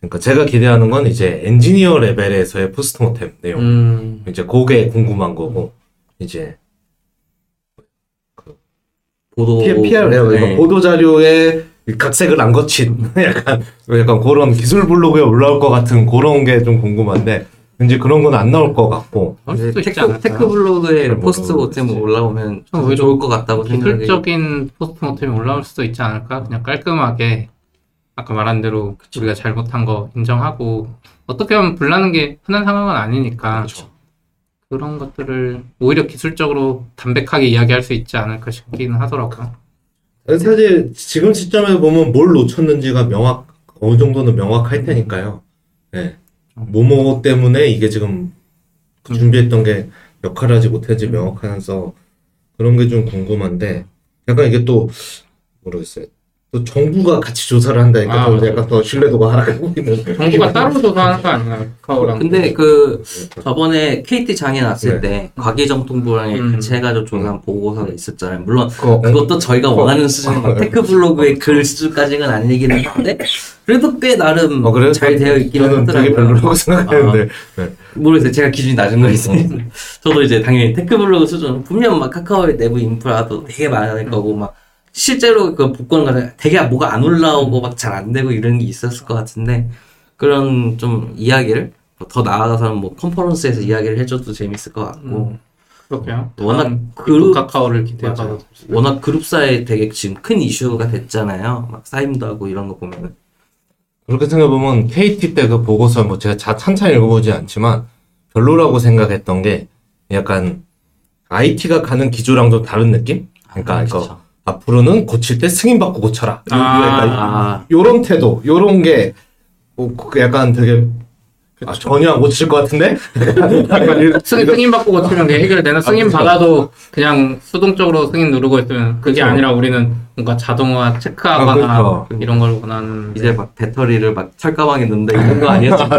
그러니까 제가 기대하는 건 이제 엔지니어 레벨에서의 포스트모템 내용. 음, 이제 그게 궁금한 거고 이제 보도 P- PR 네. 그러니까 보도 자료에 각색을 안 거친 약간 약간 그런 기술 블로그에 올라올 것 같은 그런 게 좀 궁금한데 왠지 그런 건 안 나올 것 같고 수도 있지 tech? tech 블로그에 잘 post. mortem 올라오면 좀 오히려 좋을 것 같다고 생각이 기술적인 post mortem이 올라올 수도 있지 않을까? 그냥 깔끔하게 아까 말한 대로 우리가 잘못한 거 인정하고 어떻게 하면 불나는 게 흔한 상황은 아니니까 그렇죠. 그런 것들을 오히려 기술적으로 담백하게 이야기할 수 있지 않을까 싶기는 하더라고요. 사실 지금 시점에 보면 뭘 놓쳤는지가 명확 어느 정도는 명확할 테니까요. 네. 모모 때문에 이게 지금 준비했던 게 역할을 하지 못했지 명확해서 그런 게 좀 궁금한데 약간 이게 또 모르겠어요. 또 정부가 같이 조사를 한다니까 아, 더. 약간 더 신뢰도가 하락하고 있는. 정부가 따로 조사하는 거 아닌가요? 카카오랑. 근데 그 저번에 KT 장애 났을 네. 때 과기정통부랑 음. 같이 해가지고 조사한 보고서가 있었잖아요. 물론 그거 그것도 저희가 원하는 수준, 막 어. tech 블로그의 글 수준까지는 아니기는 한데 그래도 꽤 나름 어, 그래요? 잘 되어 있기는 저는 하더라고요. 별로라고 생각했는데. 모르겠어요. 제가 기준이 낮은 거 있어요. 저도 이제 당연히 tech 블로그 수준 분명 막 카카오의 내부 인프라도 되게 많을 거고 막 실제로 그 복구 되게 뭐가 안 올라오고 막 잘 안 되고 이런 게 있었을 것 같은데 그런 좀 이야기를 더 나아가서는 뭐 컨퍼런스에서 이야기를 해줘도 재밌을 것 같고 음, 그렇게요. 워낙 다음 그룹- 카카오를 기대하고. 워낙 그룹사에 되게 지금 큰 이슈가 됐잖아요. 막 사임도 하고 이런 거 보면은 그렇게 생각해보면 KT 때 그 보고서 뭐 제가 자, 찬찬히 읽어보지 않지만 별로라고 생각했던 게 약간 IT가 가는 기조랑 좀 다른 느낌? 그러니까 아, 이거 그쵸. 앞으로는 고칠 때 승인 받고 고쳐라. 아. 약간 아, 요런 태도, 요런 게 뭐, 그 약간 되게 아, 전혀 안 고칠 것 같은데? 약간 이- 승, 승인 받고 고치면 그게 해결되나? 승인 그쵸. 받아도 그냥 수동적으로 승인 누르고 있으면 그게 그쵸. 아니라 우리는 뭔가 자동화 아, 체크하거나 그쵸. 이런 걸 원하는. 이제 막 배터리를 막 철가방에 넣는다 이런 거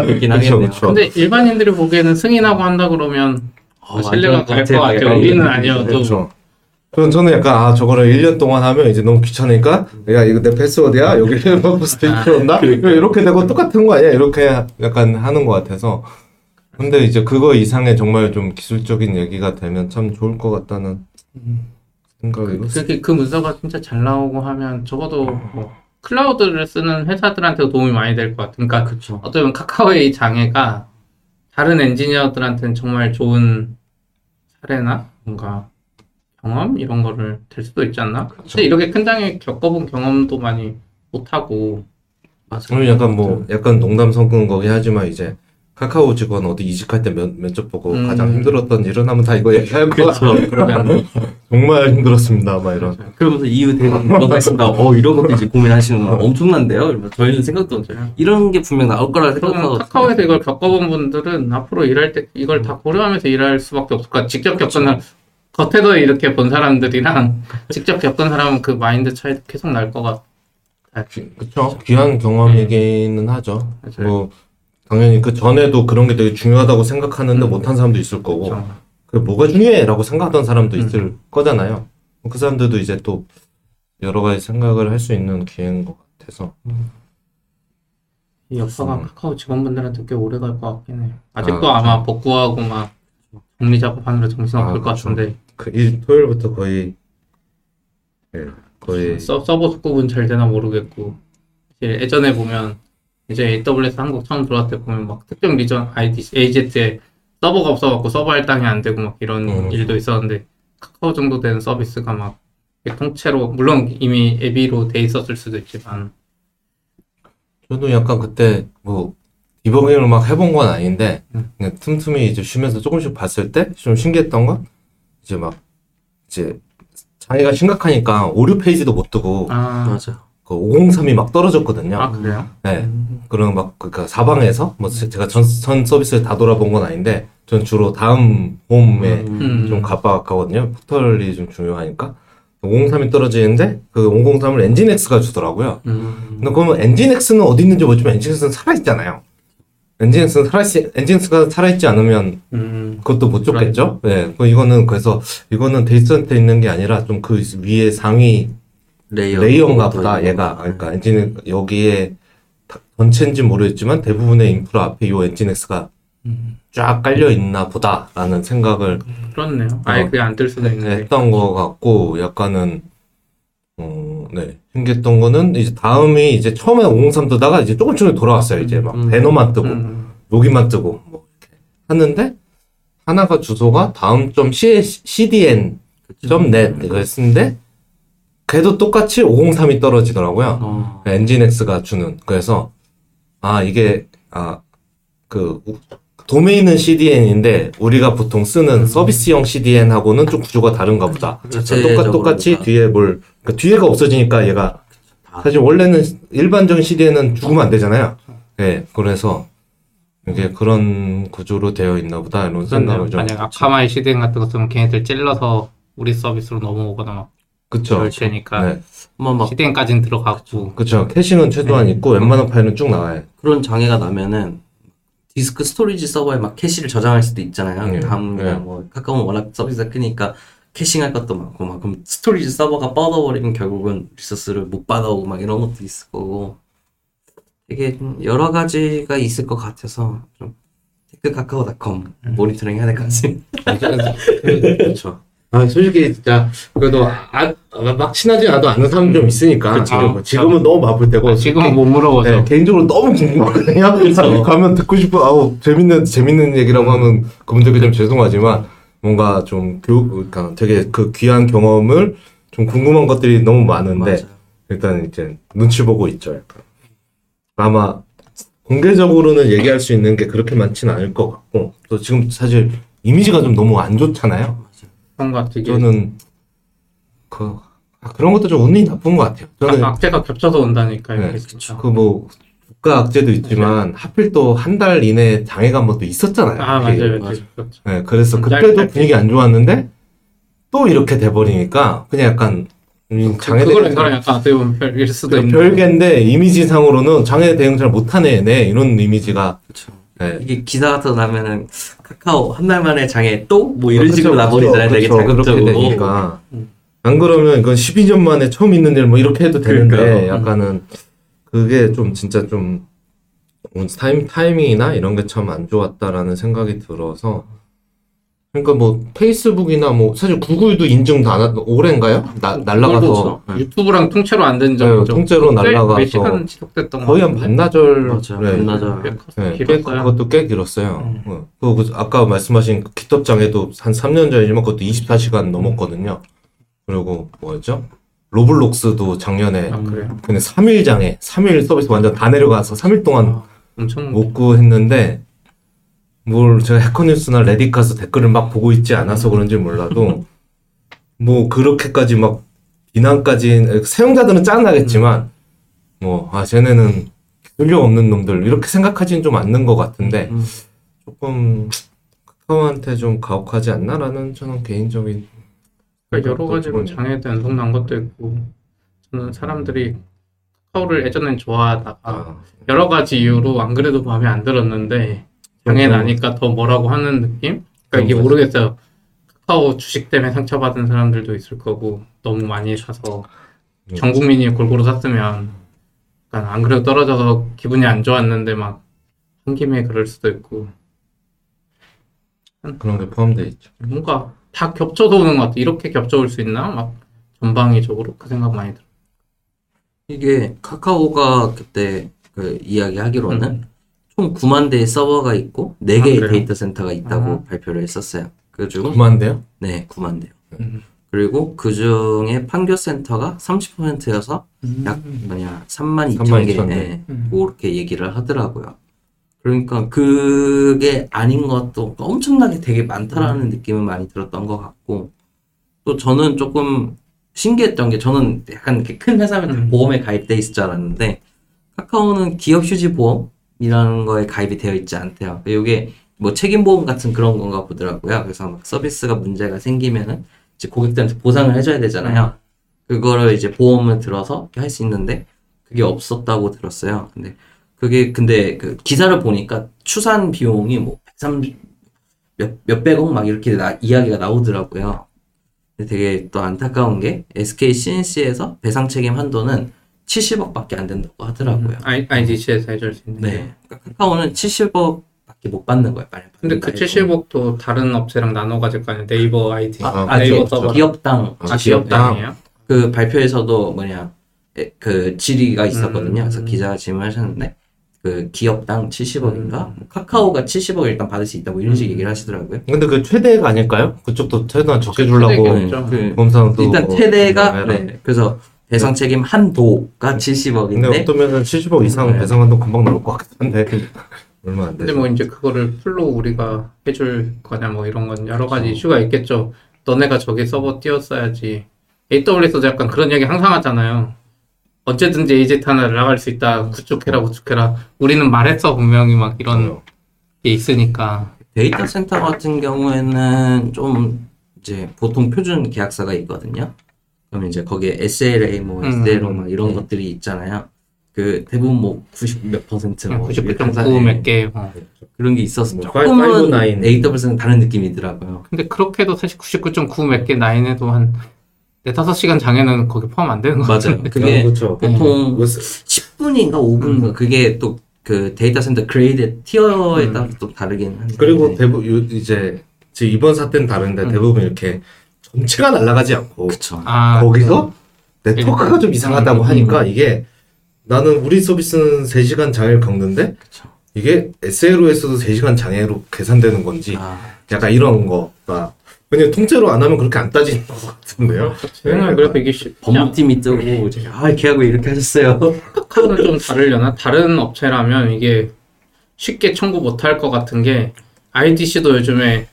좋긴 그쵸, 하겠네요. 그쵸. 근데 일반인들이 보기에는 승인하고 한다 그러면 어, 신뢰가 갈 것 같아요. 우리는 아니어도. 그럼 저는 약간 아 저거를 1년 동안 하면 이제 너무 귀찮으니까 야 이거 내 패스워드야? 여기 포스트 아, 들어온다 이렇게 되고 똑같은 거 아니야? 이렇게 약간 하는 것 같아서. 근데 이제 그거 이상의 정말 좀 기술적인 얘기가 되면 참 좋을 것 같다는 생각이 그게 그 문서가 진짜 잘 나오고 하면 적어도 뭐 클라우드를 쓰는 회사들한테도 도움이 많이 될 것 같아요. 그러니까 그렇죠. 어떻게 보면 카카오의 이 장애가 다른 엔지니어들한테는 정말 좋은 사례나 뭔가 경험 이런 거를 될 수도 있지 않나? 근데 이렇게 큰 장애 겪어본 경험도 많이 못하고 맞아요. 오늘 약간 뭐 약간 농담 섞은 거긴 하지만 이제 카카오 직원 어디 이직할 때 면, 면접 보고 음. 가장 힘들었던 일은 하면 다 이거 얘기할 거 같아 그러면 정말 힘들었습니다 막 이런 그러면서 이유 대박 물어봤습니다. 어 이런 것도 이제 고민하시는 거 엄청난데요. 이러면서 저희는 생각도 못해요. 이런 게 분명 나올 거라 그러면 생각하고 카카오에서 이걸 겪어본 분들은 앞으로 일할 때 이걸 다 고려하면서 일할 수밖에 없을 것 같아요. 직접 겪은 겉에서 이렇게 본 사람들이랑 직접 겪은 사람은 그 마인드 차이 계속 날 것 같아요. 그쵸 귀한 경험이기는 하죠 맞아요. 뭐 당연히 그 전에도 그런 게 되게 중요하다고 생각하는데 음. 못한 사람도 있을 거고 그렇죠. 그 뭐가 중요해라고 생각하던 사람도 음. 있을 거잖아요 그 사람들도 이제 또 여러 가지 생각을 할 수 있는 기회인 것 같아서 이 역사가 음. 카카오 직원분들한테 꽤 오래 갈 것 같긴 해요. 아직도 아, 아, 마 복구하고 막 정리 작업하느라 정신 없을 아, 것 그쵸. 같은데 그 일, 토요일부터 거의 예, 거의 서, 서버 수급은 잘 되나 모르겠고 예전에 보면 이제 AWS 한국 처음 들어왔을 때 보면 막 특정 리전 ID AZ에 서버가 없어갖고 서버 할당이 안 되고 막 이런 음. 일도 있었는데 카카오 정도 되는 서비스가 막 통째로 물론 이미 앱이로 돼 있었을 수도 있지만 저도 약간 그때 뭐 디버깅을 막 해본 건 아닌데 음. 그냥 틈틈이 이제 쉬면서 조금씩 봤을 때 좀 신기했던 건 이제 막 이제 장애가 심각하니까 오류 페이지도 못 뜨고 아, 맞아. 그 503이 막 떨어졌거든요. 아 그래요? 네. 음. 그런 막 그니까 사방에서 뭐 제가 전, 전 서비스를 다 돌아본 건 아닌데 전 주로 다음 홈에 음. 좀 가빠가거든요. 포털이 좀 중요하니까 503이 떨어지는데 그 503을 nginx가 주더라고요. 음. 근데 그러면 nginx는 어디 있는지 모르지만 nginx는 살아있잖아요. nginx는 살아있, nginx가 살아있지 않으면 음. 그것도 못 줬겠죠? 네. 그 이거는 그래서 이거는 데이터센터에 있는 게 아니라 좀 그 위에 상위 layer layer인가 보다 얘가 그러니까 엔진 여기에 다- 전체인지 모르겠지만 대부분의 인프라 앞에 요 nginx가 음. 쫙 깔려 있나 보다라는 생각을 그렇네요. 아예 어. 그게 안 뜰 수도 있는데. 했던 것 같고 약간은 어, 네 신기했던 거는 이제 다음이 이제 처음에 503 뜨다가 이제 조금 조금 돌아왔어요 이제 막 음. 배너만 뜨고 음. 여기만 뜨고 뭐 이렇게 하는데 하나가 주소가 다음 점 cdn 점 net 했는데 걔도 똑같이 503이 떨어지더라고요. 어. 엔진엑스가 주는 그래서 아 이게 아 그 도메인은 CDN인데 우리가 보통 쓰는 서비스형 CDN하고는 좀 구조가 다른가 보다. 자체적으로 똑같 똑같이. 뒤에 뭘 그러니까 뒤에가 없어지니까 얘가 다. 사실 원래는 일반적인 CDN은 죽으면 안 되잖아요. 예, 그래서 이게 그런 구조로 되어 있나 보다 이런. 생각을 좀 만약 아카마이 CDN 같은 거 쓰면 걔네들 찔러서 우리 서비스로 넘어오거나 막 그쵸. 테니까 네, 막 CDN까지는 들어가고 그쵸. caching은 최소한 네. 있고 웬만한 파일은 쭉 나와요. 그런 장애가 나면은 디스크 storage 서버에 막 캐시를 저장할 수도 있잖아요. 네. 다음 네. 뭐 카카오는 워낙 서비스가 크니까 caching할 것도 많고 막 그럼 storage 서버가 뻗어버리면 결국은 resource를 못 받아오고 막 이런 것도 있을 거고 되게 좀 여러 가지가 있을 것 같아서 좀 tech 카카오닷컴 모니터링 해야 될 것 같습니다. 그렇죠. 아 솔직히 진짜 그래도 아, 막 친하지 않아도 아는 사람 좀 있으니까 그쵸. 지금, 지금은 너무 바쁠 때고 아, 지금은 못 물어보죠. 네, 개인적으로 너무 궁금하거든요. 가면 듣고 싶어. 아우 재밌는 재밌는 얘기라고 하면 그분들께 좀 죄송하지만 뭔가 좀 교, 그러니까 되게 그 귀한 경험을 좀 궁금한 것들이 너무 많은데 맞아요. 일단 이제 눈치 보고 있죠. 약간. 아마 공개적으로는 얘기할 수 있는 게 그렇게 많지는 않을 것 같고 또 지금 사실 이미지가 좀 너무 안 좋잖아요. 뭔가 되게 저는 그 아, 그런 것도 좀 운이 나쁜 것 같아요. 저는 악- 악재가 겹쳐서 온다니까 네, 이게 진짜. 그뭐 국가 악재도 있지만 하필 또 한 달 이내 장애가 뭐또 있었잖아요. 아 그게. 맞아요, 맞아. 맞아요. 네, 그래서 음, 그때도 짧- 분위기 안 좋았는데 또 이렇게 돼버리니까 그냥 약간 음, 장애 그거랑 대응 이거랑 약간 어떻게 보면 별일 수도 있는. 별개인데 이미지상으로는 장애 대응 잘 못하네 얘네 이런 이미지가 그쵸. 네. 이게 기사 같은 거 나면은 카카오 한 달 만에 장애 또 뭐 이런 그쵸, 식으로 나버리잖아요. 되게 자극적으로. 되니까 음. 안 그러면 이건 12년 만에 처음 있는 일 뭐 이렇게 해도 되는데 그러니까요. 약간은 그게 좀 진짜 좀 타임 타이밍이나 이런 게 참 안 좋았다라는 생각이 들어서 그러니까 뭐 페이스북이나 뭐 사실 구글도 인증도 안 하, 올해인가요? 나, 날라가서 그렇죠. 네. 유튜브랑 통째로 안된 네, 적이죠. 통째로 꽤- 날라가서 몇 시간 지속됐던 거의 것 한. 반나절 맞아요. 네. 반나절. 꽤 네. 그것도 꽤 길었어요. 음. 어. 그, 그 아까 말씀하신 그 기톱 장애도 한 3년 전이지만 그것도 24시간 넘었거든요. 그리고 뭐였죠? 로블록스도 작년에 아 그래요? 그냥 3일 장애, 3일 서비스 완전 다 내려가서 3일 동안 아, 엄청 못 구했는데 뭘 제가 해커뉴스나 레딧 가서 댓글을 막 보고 있지 않아서 그런지 몰라도 뭐 그렇게까지 막 비난까지 사용자들은 짜증나겠지만 뭐 아 쟤네는 능력 없는 놈들 이렇게 생각하지는 좀 않는 것 같은데 음. 조금 카카오한테 좀 가혹하지 않나라는 저는 개인적인 그러니까 여러 가지로 좀- 장애도 연속난 것도 있고 저는 사람들이 카카오를 예전엔 좋아하다가 아, 여러 가지 이유로 안 그래도 마음에 안 들었는데 장애 좀- 나니까 더 뭐라고 하는 느낌? 그러니까 이게. 모르겠어요. 카카오 주식 때문에 상처받은 사람들도 있을 거고 너무 많이 사서 음. 전 국민이 골고루 샀으면 약간 안 그래도 떨어져서 기분이 안 좋았는데 막 한 김에 그럴 수도 있고 그런 게 포함되어 있죠. 뭔가 다 겹쳐서 오는 것 같아. 이렇게 겹쳐올 수 있나? 막 전방위적으로 그 생각 많이 들어. 이게 카카오가 그때 그 이야기하기로는 음. 총 9만 대의 서버가 있고 4개의 아? 데이터 센터가 있다고 아. 발표를 했었어요. 그중 그만데요? 네, 9만 대요. 음. 그리고 그 중에 판교 센터가 30%여서 약 뭐냐 3만 2천 개32,000 대. 예, 음. 그렇게 얘기를 하더라고요. 그러니까 그게 아닌 것도 엄청나게 되게 많다라는 음. 느낌은 많이 들었던 것 같고 또 저는 조금 신기했던 게 저는 약간 이렇게 큰 회사면 다 음. 보험에 가입돼 있을 줄 알았는데 카카오는 기업 휴지 보험이라는 거에 가입이 되어 있지 않대요. 이게 뭐 책임 보험 같은 그런 건가 보더라고요. 그래서 막 서비스가 문제가 생기면은 이제 고객들한테 보상을 해줘야 되잖아요. 그거를 이제 보험을 들어서 할 수 있는데 그게 없었다고 들었어요. 근데 그게 근데 그 기사를 보니까 추산 비용이 뭐 130, 몇, 몇백억 막 이렇게 나- 이야기가 나오더라고요. 되게 또 안타까운 게 SK CNC에서 배상 책임 한도는 70억밖에 안 된다고 하더라고요. I, IDC에서 해줄 수 있는. 네. 그러니까 카카오는 70억밖에 못 받는 거예요. 빨리 근데 그 70억도 다른 업체랑 나눠 가질 거 아니에요? 네이버 ID. 아, 아, 아, 네이버 기업, 서버. 기업당 아, 기업당이에요? 그 발표에서도 뭐냐 에, 그 질의가 있었거든요. 그래서 음. 기자가 질문하셨는데 그 기업당 70억인가 음. 카카오가 70억을 일단 받을 수 있다 뭐 이런 식 음. 얘기를 하시더라고요. 근데 그 최대가 아닐까요? 그쪽도 최대한 적게 주려고 최대겠죠. 그 검사도 일단 뭐 최대가 해라. 네. 그래서 배상 책임 한도가 근데 70억인데 어떠면은 70억 이상 네. 배상 한도 금방 나올 것 같긴 한데 얼마 안 근데 되죠. 뭐 이제 그거를 풀로 우리가 해줄 거냐 뭐 이런 건 여러 가지 이슈가 있겠죠. 너네가 저기 서버 띄웠어야지. AWS도 약간 그런 얘기 항상 하잖아요. 언제든지 AZ 하나 나갈 수 있다. 구축해라 구축해라. 우리는 말했어 분명히 막 이런 어. 게 있으니까. 데이터 센터 같은 경우에는 좀 이제 보통 표준 계약서가 있거든요. 그럼 이제 거기에 SLA 뭐 음. SLO 막 이런 네. 것들이 있잖아요. 그 대부분 뭐 90몇 퍼센트 뭐 이렇게 99.9 항상 몇 개. 어. 그런 게 있어서 뭐 조금은 559. AWS는 다른 느낌이더라고요. 근데 그렇게 해도 사실 99.9 몇 개 나인에도 한 4, 5시간 장애는 거기 포함 안 되는 거 맞아요. 그게 그렇죠. 보통 뭐 10분인가 5분인가 그게 또 그 데이터 센터 grade tier에 음. 따라 또 다르긴 한데 그리고 대부 요- 이제 지금 이번 사태는 다른데 음. 대부분 이렇게 전체가 날아가지 않고 그쵸. 아, 거기서 네트워크가 좀 이상하다고 음, 하니까 이게 나는 우리 서비스는 3시간 장애를 겪는데 그쵸. 이게 SLO에서도 3시간 장애로 계산되는 건지 아, 약간 이런 거가 그냥 통째로 안 하면 그렇게 안 따지는 것 같은데요. 생각을 그래서 이게 쉽지 않- 법무팀이 뜨고 이제 아 계약을 이렇게 하셨어요. 카카오는 좀 다르려나? 다른 업체라면 이게 쉽게 청구 못할 것 같은 게 IDC도 요즘에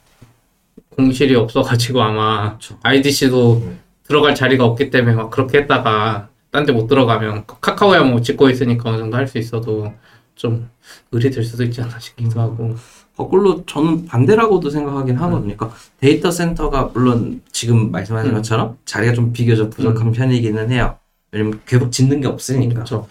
공실이 없어가지고 아마. IDC도 음. 들어갈 자리가 없기 때문에 막 그렇게 했다가 딴 데 못 들어가면 카카오야 뭐 짓고 있으니까 어느 정도 할 수 있어도 좀 을이 될 수도 있지 않나 싶기도 하고 거꾸로 저는 반대라고도 생각하긴 하거든요. 그러니까 데이터 센터가 물론 지금 말씀하신 음. 것처럼 자리가 좀 비교적 부족한 편이기는 해요. 왜냐면 계속 짓는 게 없으니까. 그렇죠.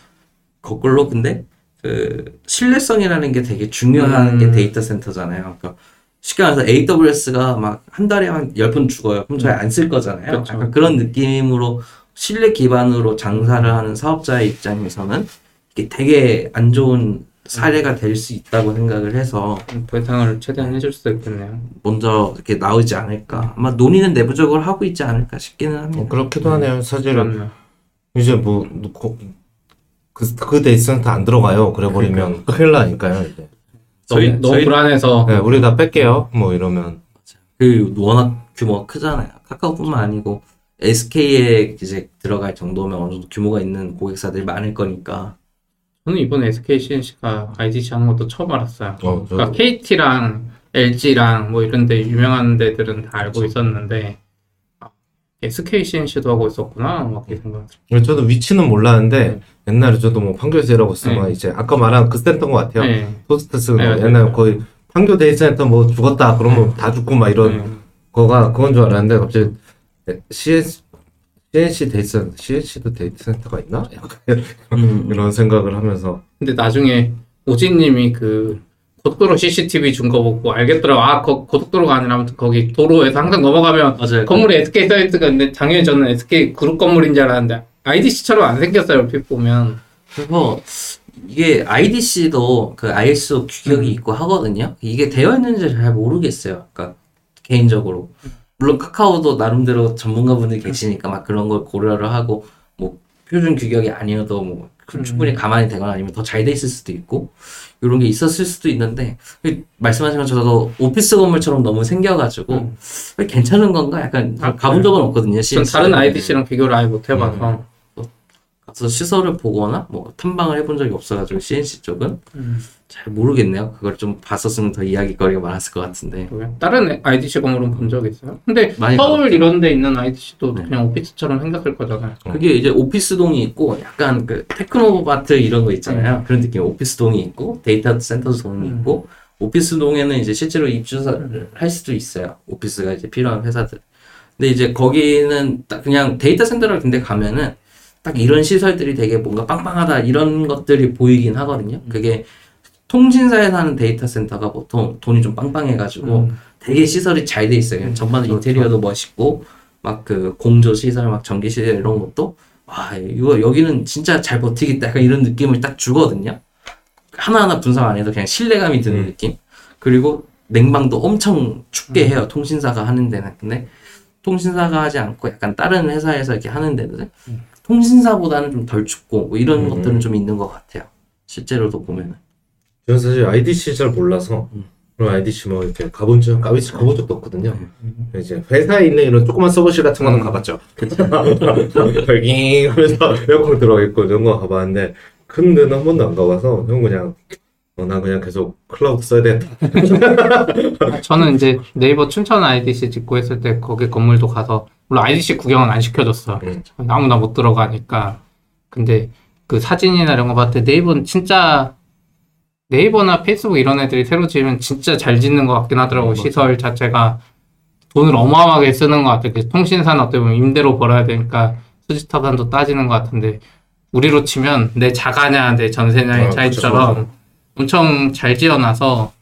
거꾸로 근데 그 신뢰성이라는 게 되게 중요한 음. 게 데이터 센터잖아요. 그러니까 쉽게 말해서 AWS가 막 한 달에 한 10번 죽어요. 그럼 저희 안 쓸 거잖아요. 그렇죠. 약간 그런 느낌으로 신뢰 기반으로 장사를 하는 사업자의 입장에서는 이게 되게 안 좋은 사례가 될 수 있다고 생각을 해서 배상을 최대한 해줄 수도 있겠네요. 먼저 이렇게 나오지 않을까. 아마 논의는 내부적으로 하고 있지 않을까 싶기는 합니다. 뭐 그렇기도 하네요. 사실은 그렇네요. 이제 뭐 거- 그, 그 데이터센터 안 들어가요. 그래버리면 큰일 나니까요. 이제. 저희 저희- 너무 저희- 불안해서 네, 우리 다 뺄게요. 뭐 이러면 그 워낙 규모가 크잖아요. 카카오뿐만 아니고 SK에 이제 들어갈 정도면 어느 정도 규모가 있는 고객사들이 많을 거니까. 저는 이번에 SK C&C가 IDC 하는 것도 처음 알았어요. 어, 저- 그러니까 KT랑 LG랑 뭐 이런 데 유명한 데들은 다 알고 있었는데 아, SK C&C도 하고 있었구나 막 이렇게 생각했어요. 저도 위치는 몰랐는데 옛날에 저도 뭐 일하고 있으면 네. 이제 아까 말한 그 센터인 것 같아요. 네. 토스트스 네, 맞아요. 옛날 거의 판교 데이터센터 뭐 죽었다 그러면 다 죽고 막 이런 네. 거가 그건 줄 알았는데 갑자기 C&C C&C 데이터 C&C도 데이터 센터가 있나? 약간 음. 이런 생각을 하면서 근데 나중에 오지님이 그 고속도로 CCTV 준 거 보고 알겠더라고. 아, 거, 고속도로가 아니라 아무튼 거기 도로에서 항상 넘어가면 맞아요. 건물에 SK 사이트가 있는데 당연히 저는 SK 그룹 건물인 줄 알았는데 IDC처럼 안 생겼어요. 얼핏 보면. 그래서 이게 IDC도 그 ISO 규격이 있고 하거든요. 이게 되어 있는지 잘 모르겠어요. 그러니까 개인적으로. 물론 카카오도 나름대로 전문가분들이 계시니까 막 그런 걸 고려를 하고 뭐 표준 규격이 아니어도 뭐 충분히 가만히 되거나 아니면 더 잘 돼 있을 수도 있고 이런 게 있었을 수도 있는데 말씀하신 것처럼 저도 오피스 건물처럼 너무 생겨가지고 음. 괜찮은 건가 약간 아, 가본 적은 없거든요. 전 다른 IDC랑 비교를 아예 못 해봐서. 가서 시설을 보거나 뭐 탐방을 해본 적이 없어가지고 CNC 쪽은 음. 잘 모르겠네요. 그걸 좀 봤었으면 더 이야기거리가 많았을 것 같은데. 다른 IDC 건물은 본 적 있어요? 근데 많이 서울 이런 데 있는 IDC도 네. 그냥 오피스처럼 생겼을 거잖아요. 그게 이제 오피스동이 있고 약간 그 테크노마트 이런 거 있잖아요. 그런 느낌 오피스동이 있고 데이터 센터 동이 음. 있고 오피스동에는 이제 실제로 입주를 할 수도 있어요. 오피스가 이제 필요한 회사들. 근데 이제 거기는 딱 그냥 데이터 센터를 근데 가면은 딱 이런 시설들이 되게 뭔가 빵빵하다 이런 것들이 보이긴 하거든요. 그게 통신사에서 하는 데이터 센터가 보통 돈이 좀 빵빵해가지고 음. 되게 시설이 잘 돼 있어요. 전반 인테리어도 멋있고 막 그 공조 시설, 막 전기 시설 이런 것도 와 이거 여기는 진짜 잘 버티겠다 약간 이런 느낌을 딱 주거든요. 하나하나 분석 안 해도 그냥 신뢰감이 드는 음. 느낌. 그리고 냉방도 엄청 춥게 해요. 통신사가 하는 데는. 근데 통신사가 하지 않고 약간 다른 회사에서 이렇게 하는 데는 통신사보다는 좀 덜 춥고 뭐 이런 음. 것들은 좀 있는 것 같아요. 실제로도 보면은. 저는 사실 IDC 잘 몰라서 음. 그런 IDC 뭐 이렇게 가본 적 가본 적 가본 적도 없거든요. 이제 회사에 있는 이런 조그만 서버실 같은 거는 가봤죠. 잉 하면서 에어컨 들어가 있고 이런 거 가봤는데 큰 데는 한 번도 안 가봐서 형 그냥 어, 난 그냥 계속 클라우드 써야. 아, 저는 이제 네이버 춘천 IDC 짓고 했을 때 거기 건물도 가서 물론 IDC 구경은 안 시켜줬어. 음. 아무나 못 들어가니까. 근데 그 사진이나 이런 거 봤을 때 네이버는 진짜 네이버나 페이스북 이런 애들이 새로 지으면 진짜 잘 짓는 것 같긴 하더라고. 음, 시설 자체가 돈을 어마어마하게 쓰는 것 같아. 그 통신사는 어떻게 보면 임대로 벌어야 되니까 수지타산도 따지는 것 같은데 우리로 치면 내 자가냐 내 전세냐의 아, 차이처럼 엄청 잘 지어놔서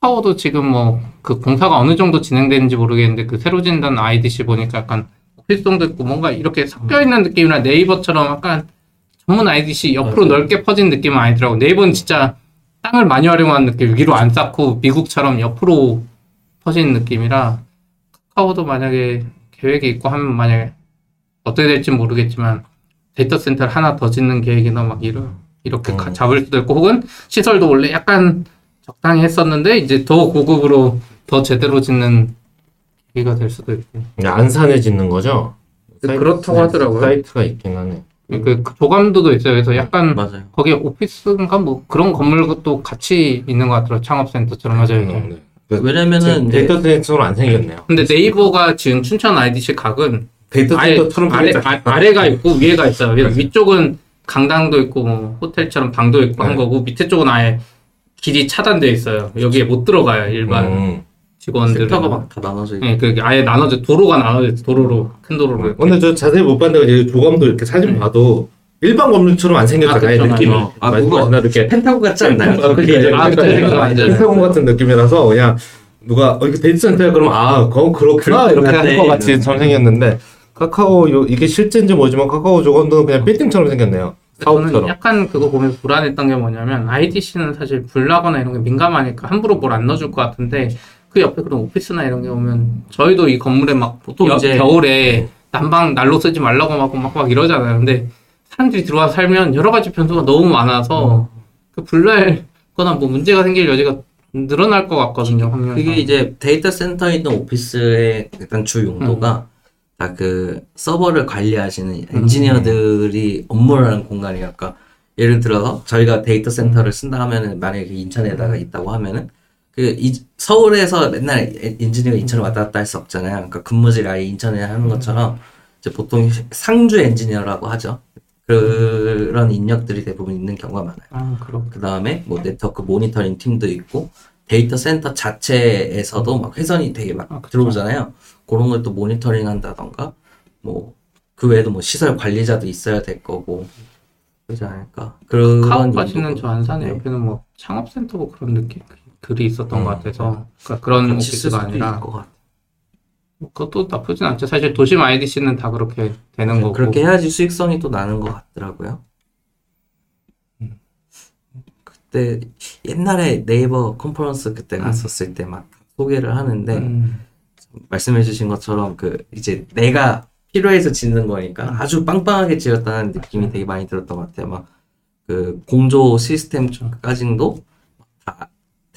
카카오도 지금 뭐 그 공사가 어느 정도 진행되는지 모르겠는데 그 새로 진단 IDC 보니까 약간 오피스동도 있고 뭔가 이렇게 섞여 있는 느낌이라 네이버처럼 약간 전문 IDC 옆으로 맞아요. 넓게 퍼진 느낌은 아니더라고. 네이버는 진짜 땅을 많이 활용한 느낌, 위로 안 쌓고 미국처럼 옆으로 퍼진 느낌이라 카카오도 만약에 계획이 있고 하면 만약에 어떻게 될지 모르겠지만 데이터 센터를 하나 더 짓는 계획이나 막 이런 이렇게 가- 음. 잡을 수도 있고 혹은 시설도 원래 약간 적당히 했었는데 이제 더 고급으로 더 제대로 짓는 계기가 될 수도 있고 그냥 안산에 짓는 거죠? 네, 그렇다고 하더라고요. 사이트가 있긴 하네. 그, 그 조감도도 있어요. 그래서 약간 맞아요. 거기에 오피스인가 뭐 그런 건물도 같이 있는 것 같더라고요. 창업센터처럼 맞아요. 음, 네. 그 왜냐면은 이제 데이터 센터로 안 생겼네요. 근데 네이버가 지금 춘천 IDC 각은 데이터 센터처럼 아래, 생겼잖아요. 아, 아래 가 있고 위에가 있어요. 그래서 위쪽은 강당도 있고 뭐 호텔처럼 방도 있고 한 네. 거고 밑에 쪽은 아예 길이 차단돼 있어요. 여기에 못 들어가요 일반 음. 직원들은. 섹터가 막 다 나눠져 있고. 네, 그게 아예 나눠져 도로가 나눠져 있어. 도로로 큰 도로로. 이렇게. 근데 저 자세히 못 봤는데 이제 조감도 이렇게 사진 봐도 일반 건물처럼 안 생겼잖아요. 아, 그쵸, 느낌이. 맞아요. 아, 말씀하신 이렇게 펜타곤 같지 않나요? 아, 그러니까 아, 그쵸, 그쵸, 완전. 펜타곤 같은 느낌이라서 그냥 누가 어, 이거 데이터 센터야 그러면 아 그건 그렇구나 이렇게 같아. 것 같이 좀 생겼는데 카카오 요, 이게 실제인지 모르지만 카카오 조건도 그냥 빌딩처럼 생겼네요. 저는. 약간 그거 보면서 불안했던 게 뭐냐면 IDC는 사실 불나거나 이런 게 민감하니까 함부로 뭘 안 넣어줄 것 같은데 그 옆에 그런 오피스나 이런 게 오면 저희도 이 건물에 막 보통 여- 이제- 겨울에 난방 난로 쓰지 말라고 막, 막, 막 이러잖아요. 근데 사람들이 들어와서 살면 여러 가지 변수가 너무 많아서 그 불날 거나 뭐 문제가 생길 여지가 늘어날 것 같거든요. 확률상. 그게 이제 데이터 센터에 있는 오피스의 일단 주 용도가 다그 서버를 관리하시는 엔지니어들이 업무를 하는 공간이에요. 그러니까 예를 들어서 저희가 데이터 센터를 쓴다 하면은 만약에 그 인천에다가 있다고 하면은 그 이- 서울에서 맨날 에- 엔지니어가 인천을 왔다 갔다 할 수 없잖아요. 그러니까 근무지를 아예 인천에 하는 것처럼 이제 보통 상주 엔지니어라고 하죠. 그런 인력들이 대부분 있는 경우가 많아요. 아, 그렇고. 그 다음에 뭐 네트워크 모니터링 팀도 있고 데이터 센터 자체에서도 막 회선이 되게 막 아. 들어오잖아요. 그런 걸 또 모니터링 한다던가 뭐 그 외에도 뭐 시설 관리자도 있어야 될 거고 그러지 않을까. 그런 카우 가시는 용도고. 저 안산에 네. 옆에는 뭐 창업센터고 그런 느낌 글이 있었던 음. 것 같아서 그러니까 그런 오피스가 아니라. 뭐 그것도 나쁘진 않죠. 사실 도심 IDC는 다 그렇게 되는 거고. 네, 그렇게 해야지 수익성이 또 나는 것 같더라고요. 그때 옛날에 네이버 컨퍼런스 그때 갔었을 때막 소개를 하는데 음, 말씀해주신 것처럼 그 이제 내가 필요해서 짓는 거니까 아주 빵빵하게 지었다는 느낌이 되게 많이 들었던 것 같아요. 막 그 공조 시스템까지도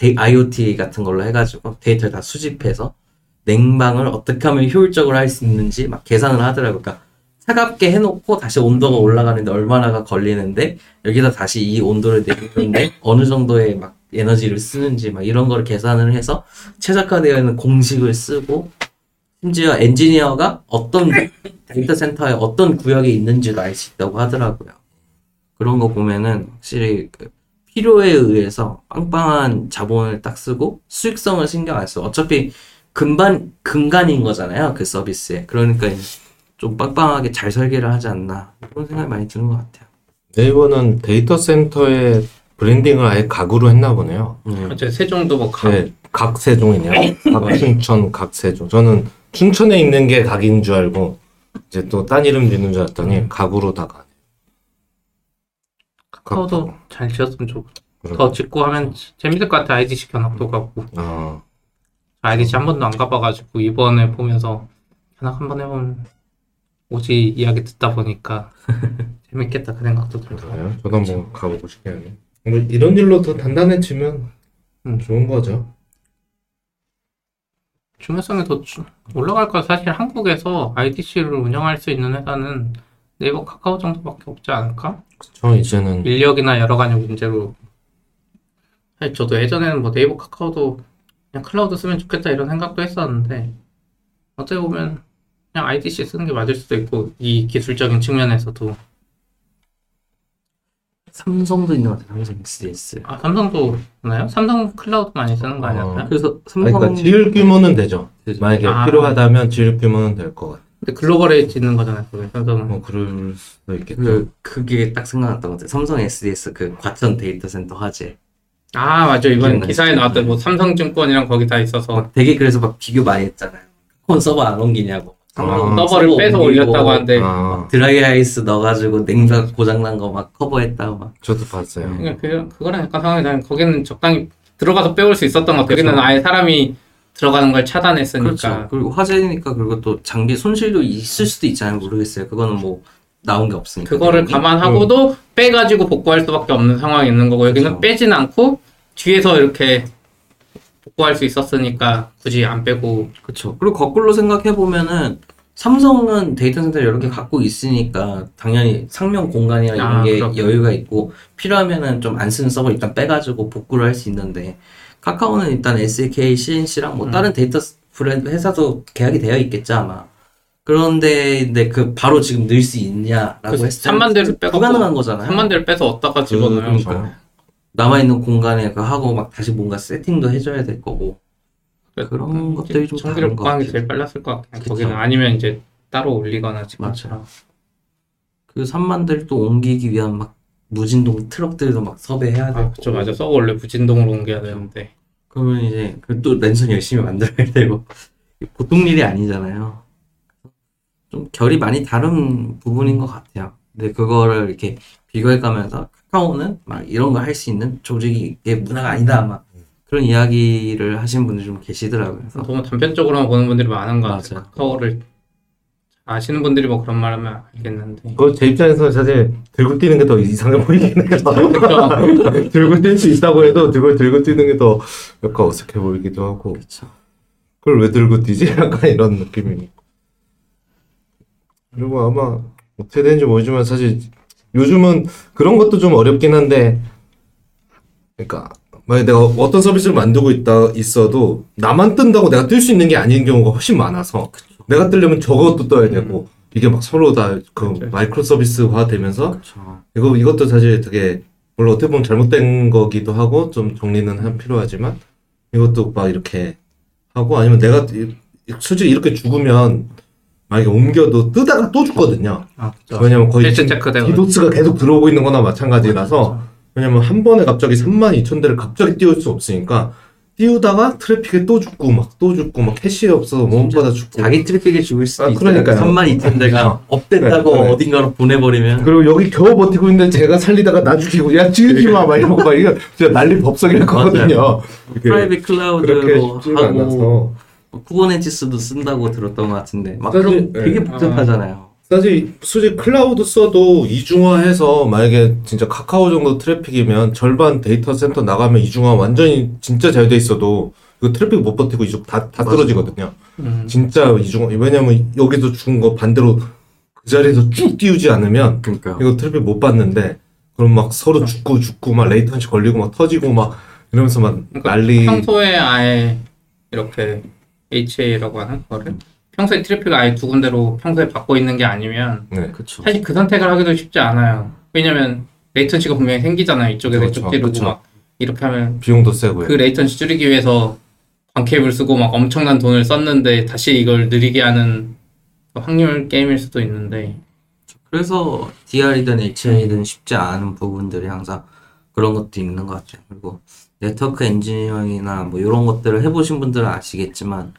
다 데- IoT 같은 걸로 해가지고 데이터를 다 수집해서 냉방을 어떻게 하면 효율적으로 할 수 있는지 막 계산을 하더라고요. 그러니까 차갑게 해놓고 다시 온도가 올라가는데 얼마나가 걸리는데 여기다 다시 이 온도를 내리는데 어느 정도의 막 에너지를 쓰는지 막 이런 거를 계산을 해서 최적화되어 있는 공식을 쓰고 심지어 엔지니어가 어떤 데이터 센터에 어떤 구역에 있는지도 알 수 있다고 하더라고요. 그런 거 보면은 확실히 그 필요에 의해서 빵빵한 자본을 딱 쓰고 수익성을 신경 안 써. 어차피 근반 근간인 거잖아요. 그 서비스에. 그러니까 좀 빵빵하게 잘 설계를 하지 않나 그런 생각이 많이 드는 것 같아요. 네이버는 데이터 센터의 브랜딩을 아예 각으로 했나 보네요. 음. 어째 세종도 뭐 각, 네, 각 세종이네요. 각 춘천, 각 세종. 저는 춘천에 있는 게 각인 줄 알고 이제 또 딴 이름 짓는 줄 알았더니 각으로 다 가. 카카오도 잘 지었으면 좋고. 더 짓고 하면 재밌을 것 같아. IDC 견학도 가고 아, IDC 한 번도 안 가봐가지고 이번에 보면서 견학 한번 해보면 오지 이야기 듣다 보니까 재밌겠다 그 생각도 들고. 그래요? 저도 한번 가보고 싶긴 하네. 뭐 이런 일로 더 단단해지면 음. 좋은 거죠. 중요성이 더 주- 올라갈 거야. 사실 한국에서 IDC를 운영할 수 있는 회사는 네이버 카카오 정도밖에 없지 않을까? 저 이제는 인력이나 여러 가지 문제로. 사실 저도 예전에는 뭐 네이버 카카오도 그냥 클라우드 쓰면 좋겠다 이런 생각도 했었는데 어떻게 보면 그냥 IDC 쓰는 게 맞을 수도 있고 이 기술적인 측면에서도 삼성도 있는 것 같아요. 삼성 SDS. 아 삼성도 있나요? 삼성 클라우드 많이 쓰는 거 아니었나요? 그래서 아니, 삼성 그러니까 지을 규모는 되죠. 되죠. 만약에 아. 필요하다면 지을 규모는 될 것 같아요. 근데 글로벌에 짓는 거잖아요. 그게 삼성은. 뭐 그럴 수도 있겠죠. 그 그게 딱 생각났던 것 같아요. 삼성 SDS 그 과천 데이터 센터 화재. 아 맞아 이번 기억나요? 기사에 나왔던 뭐 삼성증권이랑 거기 다 있어서 막 되게 그래서 막 비교 많이 했잖아요. 콘 서버 안 옮기냐고. 삼성 아, 서버를 서버 빼서 옮기고 올렸다고 하는데 아, 드라이 아이스 넣어가지고 냉각 고장난 거 막 커버했다고 막. 저도 봤어요. 그러니까 그, 그거랑 약간 상황이 다른 거기는 적당히 들어가서 빼올 수 있었던 것 같아요. 그쵸. 여기는 아예 사람이 들어가는 걸 차단했으니까. 그렇죠. 그리고 화재니까 그리고 또 장비 손실도 있을 수도 있잖아요. 모르겠어요. 그거는 뭐 나온 게 없으니까. 그거를 내용이. 감안하고도 빼가지고 복구할 수밖에 없는 상황이 있는 거고 여기는 그쵸. 빼진 않고 뒤에서 이렇게 복구할 수 있었으니까 굳이 안 빼고 그렇죠. 그리고 거꾸로 생각해 보면은 삼성은 데이터 센터 여러 개 갖고 있으니까 당연히 상면 공간이나 이런 아, 게 그렇군요. 여유가 있고 필요하면은 좀 안 쓰는 서버 일단 빼가지고 복구를 할 수 있는데 카카오는 일단 SK, CNC랑 뭐 음. 다른 데이터 브랜드 회사도 계약이 되어 있겠죠 아마. 그런데 근데 그 바로 지금 늘 수 있냐라고 했을 때 3만 대를 빼고 불가능한 거잖아요. 3만 대를 빼서 어디다가 집어넣어요? 그러니까요. 남아 있는 공간에 그 하고 막 다시 뭔가 세팅도 해줘야 될 거고 그런 것들이 좀게 같아요. 제일 빨랐을 것. 그쵸. 거기는 아니면 이제 따로 올리거나 지금처럼. 그 3만 대를 또 옮기기 위한 막 무진동 트럭들도 막 섭외해야 되고 아, 그쵸, 맞아. 썩어 원래 무진동으로 옮겨야 되는데. 그러면 이제 그또 랜선 열심히 만들어야 되고 보통 일이 아니잖아요. 좀 결이 많이 다른 부분인 것 같아요. 근데 그거를 이렇게 비교해가면서 카카오는 막 이런 걸할수 있는 조직이 이게 문화가 아니다 막 그런 이야기를 하신 분들 좀 계시더라고요. 그래서 너무 단편적으로만 보는 분들이 많은 것 같아요. 카카오를 아시는 분들이 뭐 그런 말 하면 알겠는데. 그거 제 입장에서는 사실 들고 뛰는 게 더 이상해 보이긴 해요. 들고 뛸 수 있다고 해도 그걸 들고 뛰는 게 더 약간 어색해 보이기도 하고 그렇죠. 그걸 왜 들고 뛰지? 약간 이런 느낌이 그리고 아마 어떻게 되는지 모르지만 사실 요즘은 그런 것도 좀 어렵긴 한데 그러니까 만약 내가 어떤 서비스를 만들고 있다 있어도 나만 뜬다고 내가 뜰 수 있는 게 아닌 경우가 훨씬 많아서 내가 뜨려면 저것도 떠야 되고 이게 막 서로 다그 그쵸. 마이크로 서비스화 되면서 그렇죠. 이거 이것도 사실 되게 물론 어떻게 보면 잘못된 거기도 하고 좀 정리는 한 필요하지만 이것도 막 이렇게 하고 아니면 내가 이- 솔직히 이렇게 죽으면 만약에 옮겨도 뜨다가 또 죽거든요. 아, 그쵸. 왜냐면 거의. 디도스가 계속 들어오고 있는 거나 마찬가지라서 왜냐면 한 번에 갑자기 3만 2천 대를 갑자기 띄울 수 없으니까 띄우다가 트래픽에 또 죽고 막 또 죽고 막 캐시 없어서 못 버티다 죽고 자기 트래픽에 죽을 수도 아, 있어요. 그러니까요. 3만 2천 대가 up됐다고 네, 네. 어딘가로 보내버리면 그리고 여기 겨우 버티고 있는데 제가 살리다가 나 죽이고 야 죽이지 마 막 이러고 막 이거 진짜 난리 법석일 거거든요. 이게 private cloud로 하고 않아서 Kubernetes도 쓴다고 들었던 것 같은데 막 그럼 되게 네. 복잡하잖아요. 사실 솔직히 클라우드 써도 이중화해서 만약에 진짜 카카오 정도 트래픽이면 절반 데이터 센터 나가면 이중화 완전히 진짜 잘 돼 있어도 이거 트래픽 못 버티고 이쪽 다, 다 맞아. 떨어지거든요. 음. 진짜 이중화 왜냐면 여기서 죽은 거 반대로 그 자리에서 쭉 띄우지 않으면 그러니까 이거 트래픽 못 받는데 그럼 막 서로 죽고 죽고 막 latency 걸리고 막 터지고 막 이러면서 막 그러니까 난리 평소에 아예 이렇게 HA라고 하는 거를 평소에 트래픽을 아예 두 군데로 평소에 받고 있는 게 아니면 네. 그렇죠. 사실 그 선택을 하기도 쉽지 않아요. 왜냐면 latency가 분명히 생기잖아요. 이쪽에서 그렇죠, 이쪽 찌르고 그렇죠. 막 이렇게 하면 비용도 세고요. 그 latency 줄이기 위해서 광케이블 쓰고 막 엄청난 돈을 썼는데 다시 이걸 느리게 하는 확률 게임일 수도 있는데 그래서 DR이든 HA든 쉽지 않은 부분들이 항상 그런 것도 있는 것 같아요. 그리고 네트워크 엔지니어링이나 뭐 이런 것들을 해보신 분들은 아시겠지만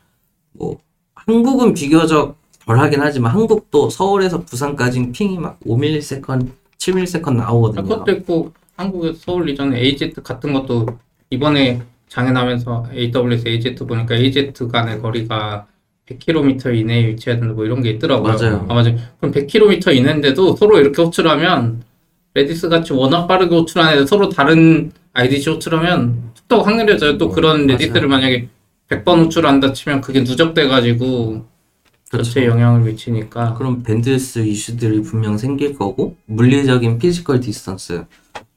뭐 한국은 비교적 덜하긴 하지만 한국도 서울에서 부산까지 ping이 막 5ms, 7ms 나오거든요. 그것도 있고 한국에 서울 region에 AZ 같은 것도 이번에 장애나면서 AWS AZ 보니까 AZ 간의 거리가 100km 이내에 된다 뭐 이런 게 있더라고요. 맞아요. 아, 맞아요. 그럼 100km 이내인데도 서로 이렇게 호출하면 Redis 같이 워낙 빠르게 호출하는데 서로 다른 IDC 호출하면 툭툭 확률이 져요. 또 그런 맞아요. Redis를 만약에 100번 호출한다 치면 그게 누적돼가지고 그렇죠. 전체에 영향을 미치니까 그럼 bandwidth 이슈들이 분명 생길 거고 물리적인 physical distance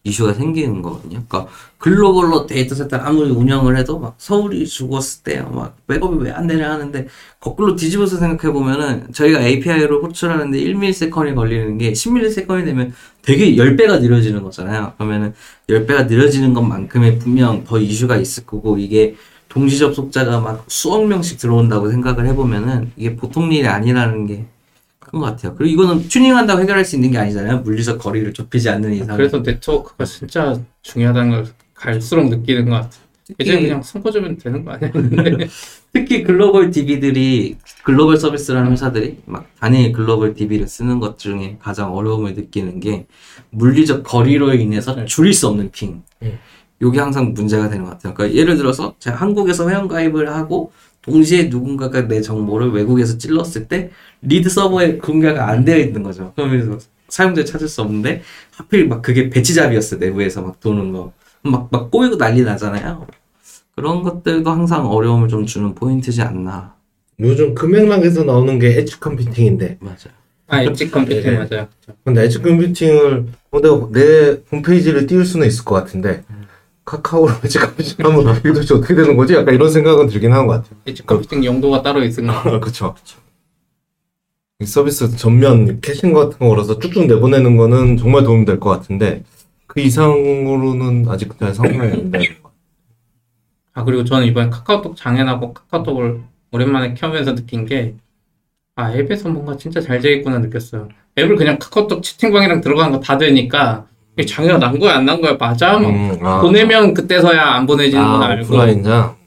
이슈가 생기는 거거든요. 그러니까 글로벌로 데이터 센터를 아무리 운영을 해도 막 서울이 죽었을 때 막 백업이 왜 안 되냐 하는데 거꾸로 뒤집어서 생각해 보면은 저희가 API로 호출하는데 1ms이 걸리는 게 10ms이 되면 되게 10배가 느려지는 거잖아요. 그러면은 10배가 느려지는 것만큼의 분명 더 이슈가 있을 거고 이게 동시 접속자가 막 수억 명씩 들어온다고 생각을 해보면은 이게 보통 일이 아니라는 게 큰 것 같아요. 그리고 이거는 튜닝한다고 해결할 수 있는 게 아니잖아요. 물리적 거리를 좁히지 않는 이상. 그래서 네트워크가 진짜 중요하다는 걸 갈수록 느끼는 것 같아요. 특히, 그냥 손꼽으면 되는 거 아니야? 특히 글로벌 DB들이 글로벌 서비스를 하는 회사들이 막 단일 글로벌 DB를 쓰는 것 중에 가장 어려움을 느끼는 게 물리적 거리로 인해서 네. 줄일 수 없는 핑. 네. 요게 항상 문제가 되는 것 같아요. 그러니까 예를 들어서 제가 한국에서 회원가입을 하고 동시에 누군가가 내 정보를 외국에서 찔렀을 때 read 서버에 동기가 안 되어 있는 거죠. 그러면서 사용자 찾을 수 없는데 하필 막 그게 batch job이었어 내부에서 막 도는 거. 막, 막 꼬이고 난리 나잖아요. 그런 것들도 항상 어려움을 좀 주는 포인트지 않나. 요즘 그 맥락에서 나오는 게 edge computing인데 맞아요. 아 edge computing 네. 맞아요. 근데 edge computing을 어, 내가 내 홈페이지를 띄울 수는 있을 것 같은데 카카오로 edge computing 하면 도대체 어떻게 되는 거지? 약간 이런 생각은 들긴 하는 것 같아요. edge computing 용도가 따로 있은 거. 그렇죠. 이 서비스 전면 caching 같은 거 걸어서 쭉쭉 내보내는 거는 정말 도움이 될 것 같은데 그 이상으로는 아직 잘 상상이 안 돼. 아 그리고 저는 이번에 카카오톡 장애나고 카카오톡을 오랜만에 켜면서 느낀 게 아, 앱에서 뭔가 진짜 잘 되어 있구나 느꼈어요. 앱을 그냥 카카오톡 채팅방이랑 들어가는 거 다 되니까 장애가 난 거야 안 난 거야 맞아? 막 음, 아, 보내면 그때서야 안 보내지는 건 아, 알고.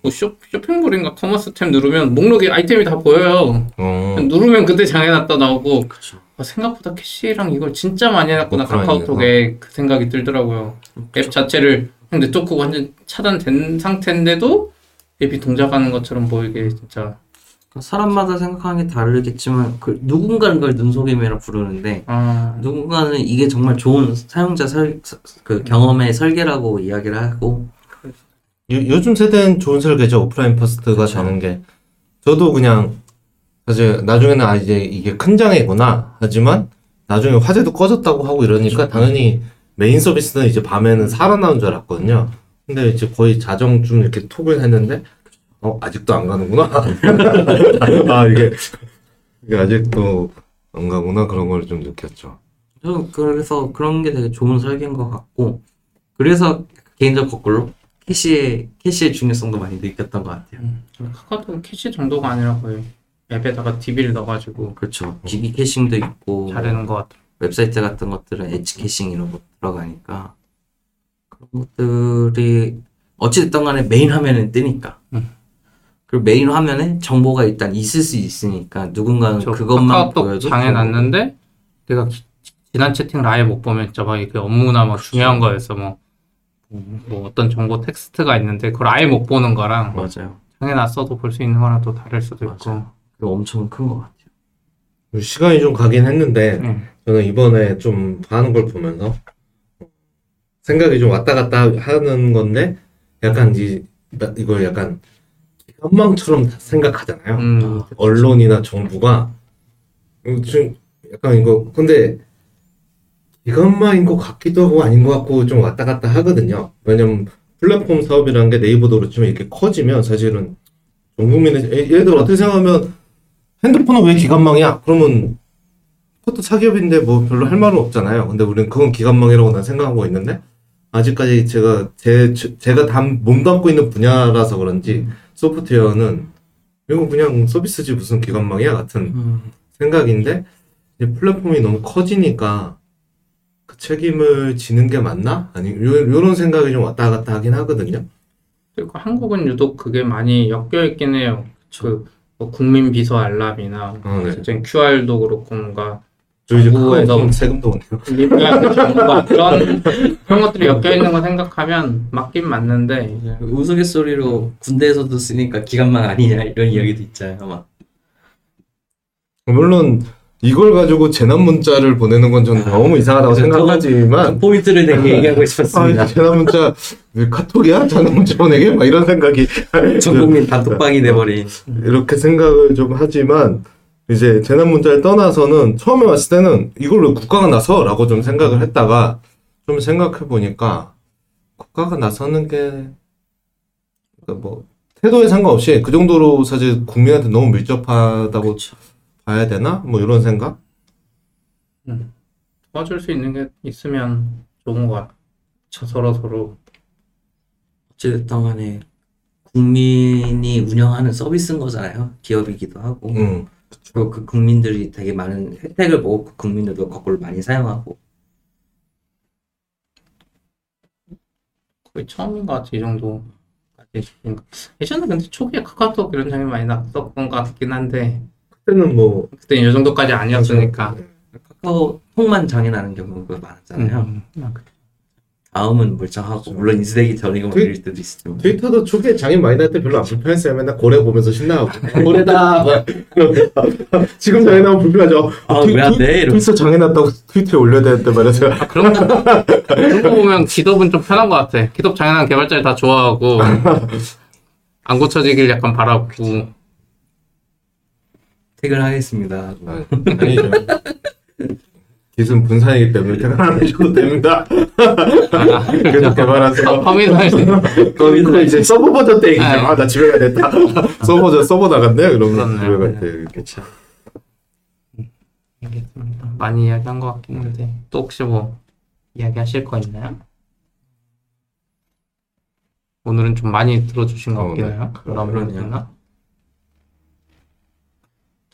뭐 쇼, 쇼핑몰인가 commerce tab 누르면 목록에 아이템이 다 보여요. 어, 누르면 그때 장애 났다 나오고 그쵸. 아, 생각보다 캐시랑 이걸 진짜 많이 해놨구나 오프라인에서. 카카오톡에 그 생각이 들더라고요. 앱 자체를 그냥 네트워크가 완전 차단된 상태인데도 앱이 동작하는 것처럼 보이게 진짜 사람마다 생각하는 게 다르겠지만 그 누군가는 그걸 눈속임이라 부르는데 아 누군가는 이게 정말 좋은 사용자 설, 그 경험의 설계라고 이야기를 하고 요, 요즘 세대는 좋은 설계죠. offline first가 그쵸. 되는 게. 저도 그냥 사실 나중에는 아 이제 이게 큰 장애구나 하지만 나중에 화재도 꺼졌다고 하고 이러니까 당연히 메인 서비스는 이제 밤에는 살아나온 줄 알았거든요. 근데 이제 거의 자정쯤 이렇게 톡을 했는데 어 아직도 안 가는구나. 아 이게 이게 아직도 안 가구나 그런 걸 좀 느꼈죠. 저는 그래서 그런 게 되게 좋은 설계인 것 같고 그래서 개인적 거꾸로 캐시의 캐시의 중요성도 많이 느꼈던 것 같아요. 음, 카카오톡은 캐시 정도가 아니라 거의 앱에다가 DB를 넣어가지고 그렇죠. 기기 caching도 있고 잘하는 것 같아요. 웹사이트 같은 것들은 edge caching 이런 거 들어가니까 그런 것들이 어찌됐든 간에 메인 화면에 뜨니까 음. 그리고 메인 화면에 정보가 일단 있을 수 있으니까 누군가는 저 그것만 카카오톡 보여도 장애 났는데 내가 기- 지난 채팅 아예 못 보면 진짜 막 이게 업무나 막 중요한 거였어 뭐. 뭐 어떤 정보 텍스트가 있는데 그걸 아예 못 보는 거랑 맞아요. 장애 났어도 볼 수 있는 거랑 또 다를 수도 있고 맞아요. 그거 엄청 큰 것 같아요. 시간이 좀 가긴 했는데 음. 저는 이번에 좀 하는 걸 보면서 생각이 좀 왔다 갔다 하는 건데 약간 이 나- 이걸 약간 현망처럼 생각하잖아요. 음, 언론이나 정부가 음, 좀 약간 이거 근데 기관마인 것 같기도 하고 아닌 것 같고 좀 왔다 갔다 하거든요. 왜냐면 플랫폼 사업이라는 게 네이버도 그렇지만 이렇게 커지면 사실은 전 국민의 예- 예를 들어 어떻게 생각하면 핸드폰은 왜 기관망이야? 그러면 그것도 사기업인데 뭐 별로 할 말은 없잖아요. 근데 우리는 그건 기관망이라고 난 생각하고 있는데 아직까지 제가 제 제가 담 몸담고 있는 분야라서 그런지 소프트웨어는 이거 그냥 서비스지 무슨 기관망이야 같은 생각인데 이제 플랫폼이 너무 커지니까 그 책임을 지는 게 맞나? 아니 요, 요런 생각이 좀 왔다 갔다 하긴 하거든요. 그리고 한국은 유독 그게 많이 엮여 있긴 해요. 그 뭐 국민 비서 알람이나 아, 네. QR도 그렇고 뭔가 저 이제 정부에서 그거 세금도 오네요. 리뷰하는 정보가 그런 그런 것들이 엮여 있는 거 생각하면 맞긴 맞는데 우스갯소리로 군대에서도 쓰니까 기간만 아니냐 이런 이야기도 있잖아요. 막. 물론 이걸 가지고 재난 문자를 보내는 건좀 아, 너무 이상하다고 그래서 생각하지만 그 포인트를 되게 얘기하고 아, 싶었습니다. 재난 문자 왜 카톡이야? 재난 문자 보내게? 막 이런 생각이 전 국민 단톡방이 돼버린. 이렇게 생각을 좀 하지만 이제 재난 문자를 떠나서는 처음에 왔을 때는 이걸로 국가가 나서라고 좀 생각을 했다가 좀 생각해 보니까 국가가 나서는 게 그러니까 뭐 태도에 상관없이 그 정도로 사실 국민한테 너무 밀접하다고 그렇죠. 봐야 되나? 뭐 이런 생각? 도와줄 수 있는 게 있으면 좋은 것 같아요. 서로 서로 어찌됐든 간에 국민이 운영하는 서비스인 거잖아요. 기업이기도 하고. 음. 그리고 그 국민들이 되게 많은 혜택을 보고 그 국민들도 거꾸로 많이 사용하고. 거의 처음인 것 같아 이 그러니까 예전에 근데 초기에 카카오톡 이런 장면 많이 났었던 것 같긴 한데 그때는 뭐 그때 이 정도까지 아니었으니까 카카오 통만 장애 나는 경우가 많았잖아요. 음, 음. 다음은 멀쩡하고 물론 인수되기 전이고 뭐 그- 이럴 때도 있지만 트위터도 초기에 장애 많이 날때 별로 안 불편했어요. 맨날 고래 보면서 신나하고 고래다. 지금 장애 나면 불편하죠. 아, 트위- 왜안 트위- 돼? 이러면서. 트위터 장애 났다고 트위터에 올려야 되는데 말이죠. 아, 그런 거 그런 거 보면 기덥은 좀 편한 것 같아 기덥 장애난 개발자를 다 좋아하고 안 고쳐지길 약간 바라고 퇴근하겠습니다. 아니죠. 기술 분산이기 때문에 퇴근 안 해줘도 됩니다. 아, 계속 개발하세요. 커밋할 수 있는 그건 그거 이제 서버 버전 때 얘기죠. 네. 아, 나 집에 가야 됐다. 서버 버전 서버 나갔네? 그러면 그렇네. 집에 갈 때. 그렇죠. 알겠습니다. 많이 이야기한 것 같긴 한데 또 혹시 뭐 이야기하실 거 있나요? 오늘은 좀 많이 들어주신 것 어, 같긴 네. 해요. 그럼요. 그러면 더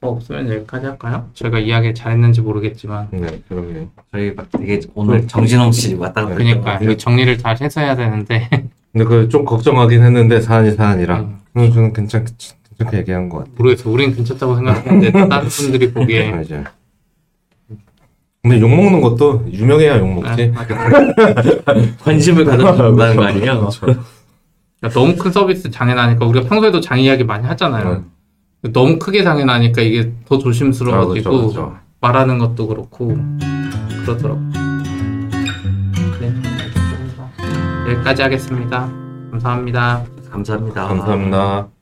없으면 여기까지 할까요? 제가 이야기 잘했는지 모르겠지만 네, 그러게요. 저희 막 되게 오늘 정신없이 왔다 갔다 그러니까 이거 정리를 잘 해서 해야 되는데 근데 그 좀 걱정하긴 했는데 사안이 사안이라. 음, 그래서 저는 괜찮 괜찮게 얘기한 것 같아요. 모르겠어. 우린 괜찮다고 생각했는데 다른 분들이 보기에 아, 이제. 근데 욕 먹는 것도 유명해야 욕 아, 먹지. 같아요. 관심을 가져준다는 거 아니에요? 그러니까 너무 큰 서비스 장애 나니까 우리가 평소에도 장애 이야기 많이 하잖아요. 너무 크게 장애나니까 이게 더 아, 조심스러워지고 그렇죠, 그렇죠. 말하는 것도 그렇고 그러더라고. 네, 알겠습니다. 여기까지 하겠습니다. 감사합니다. 감사합니다. 감사합니다.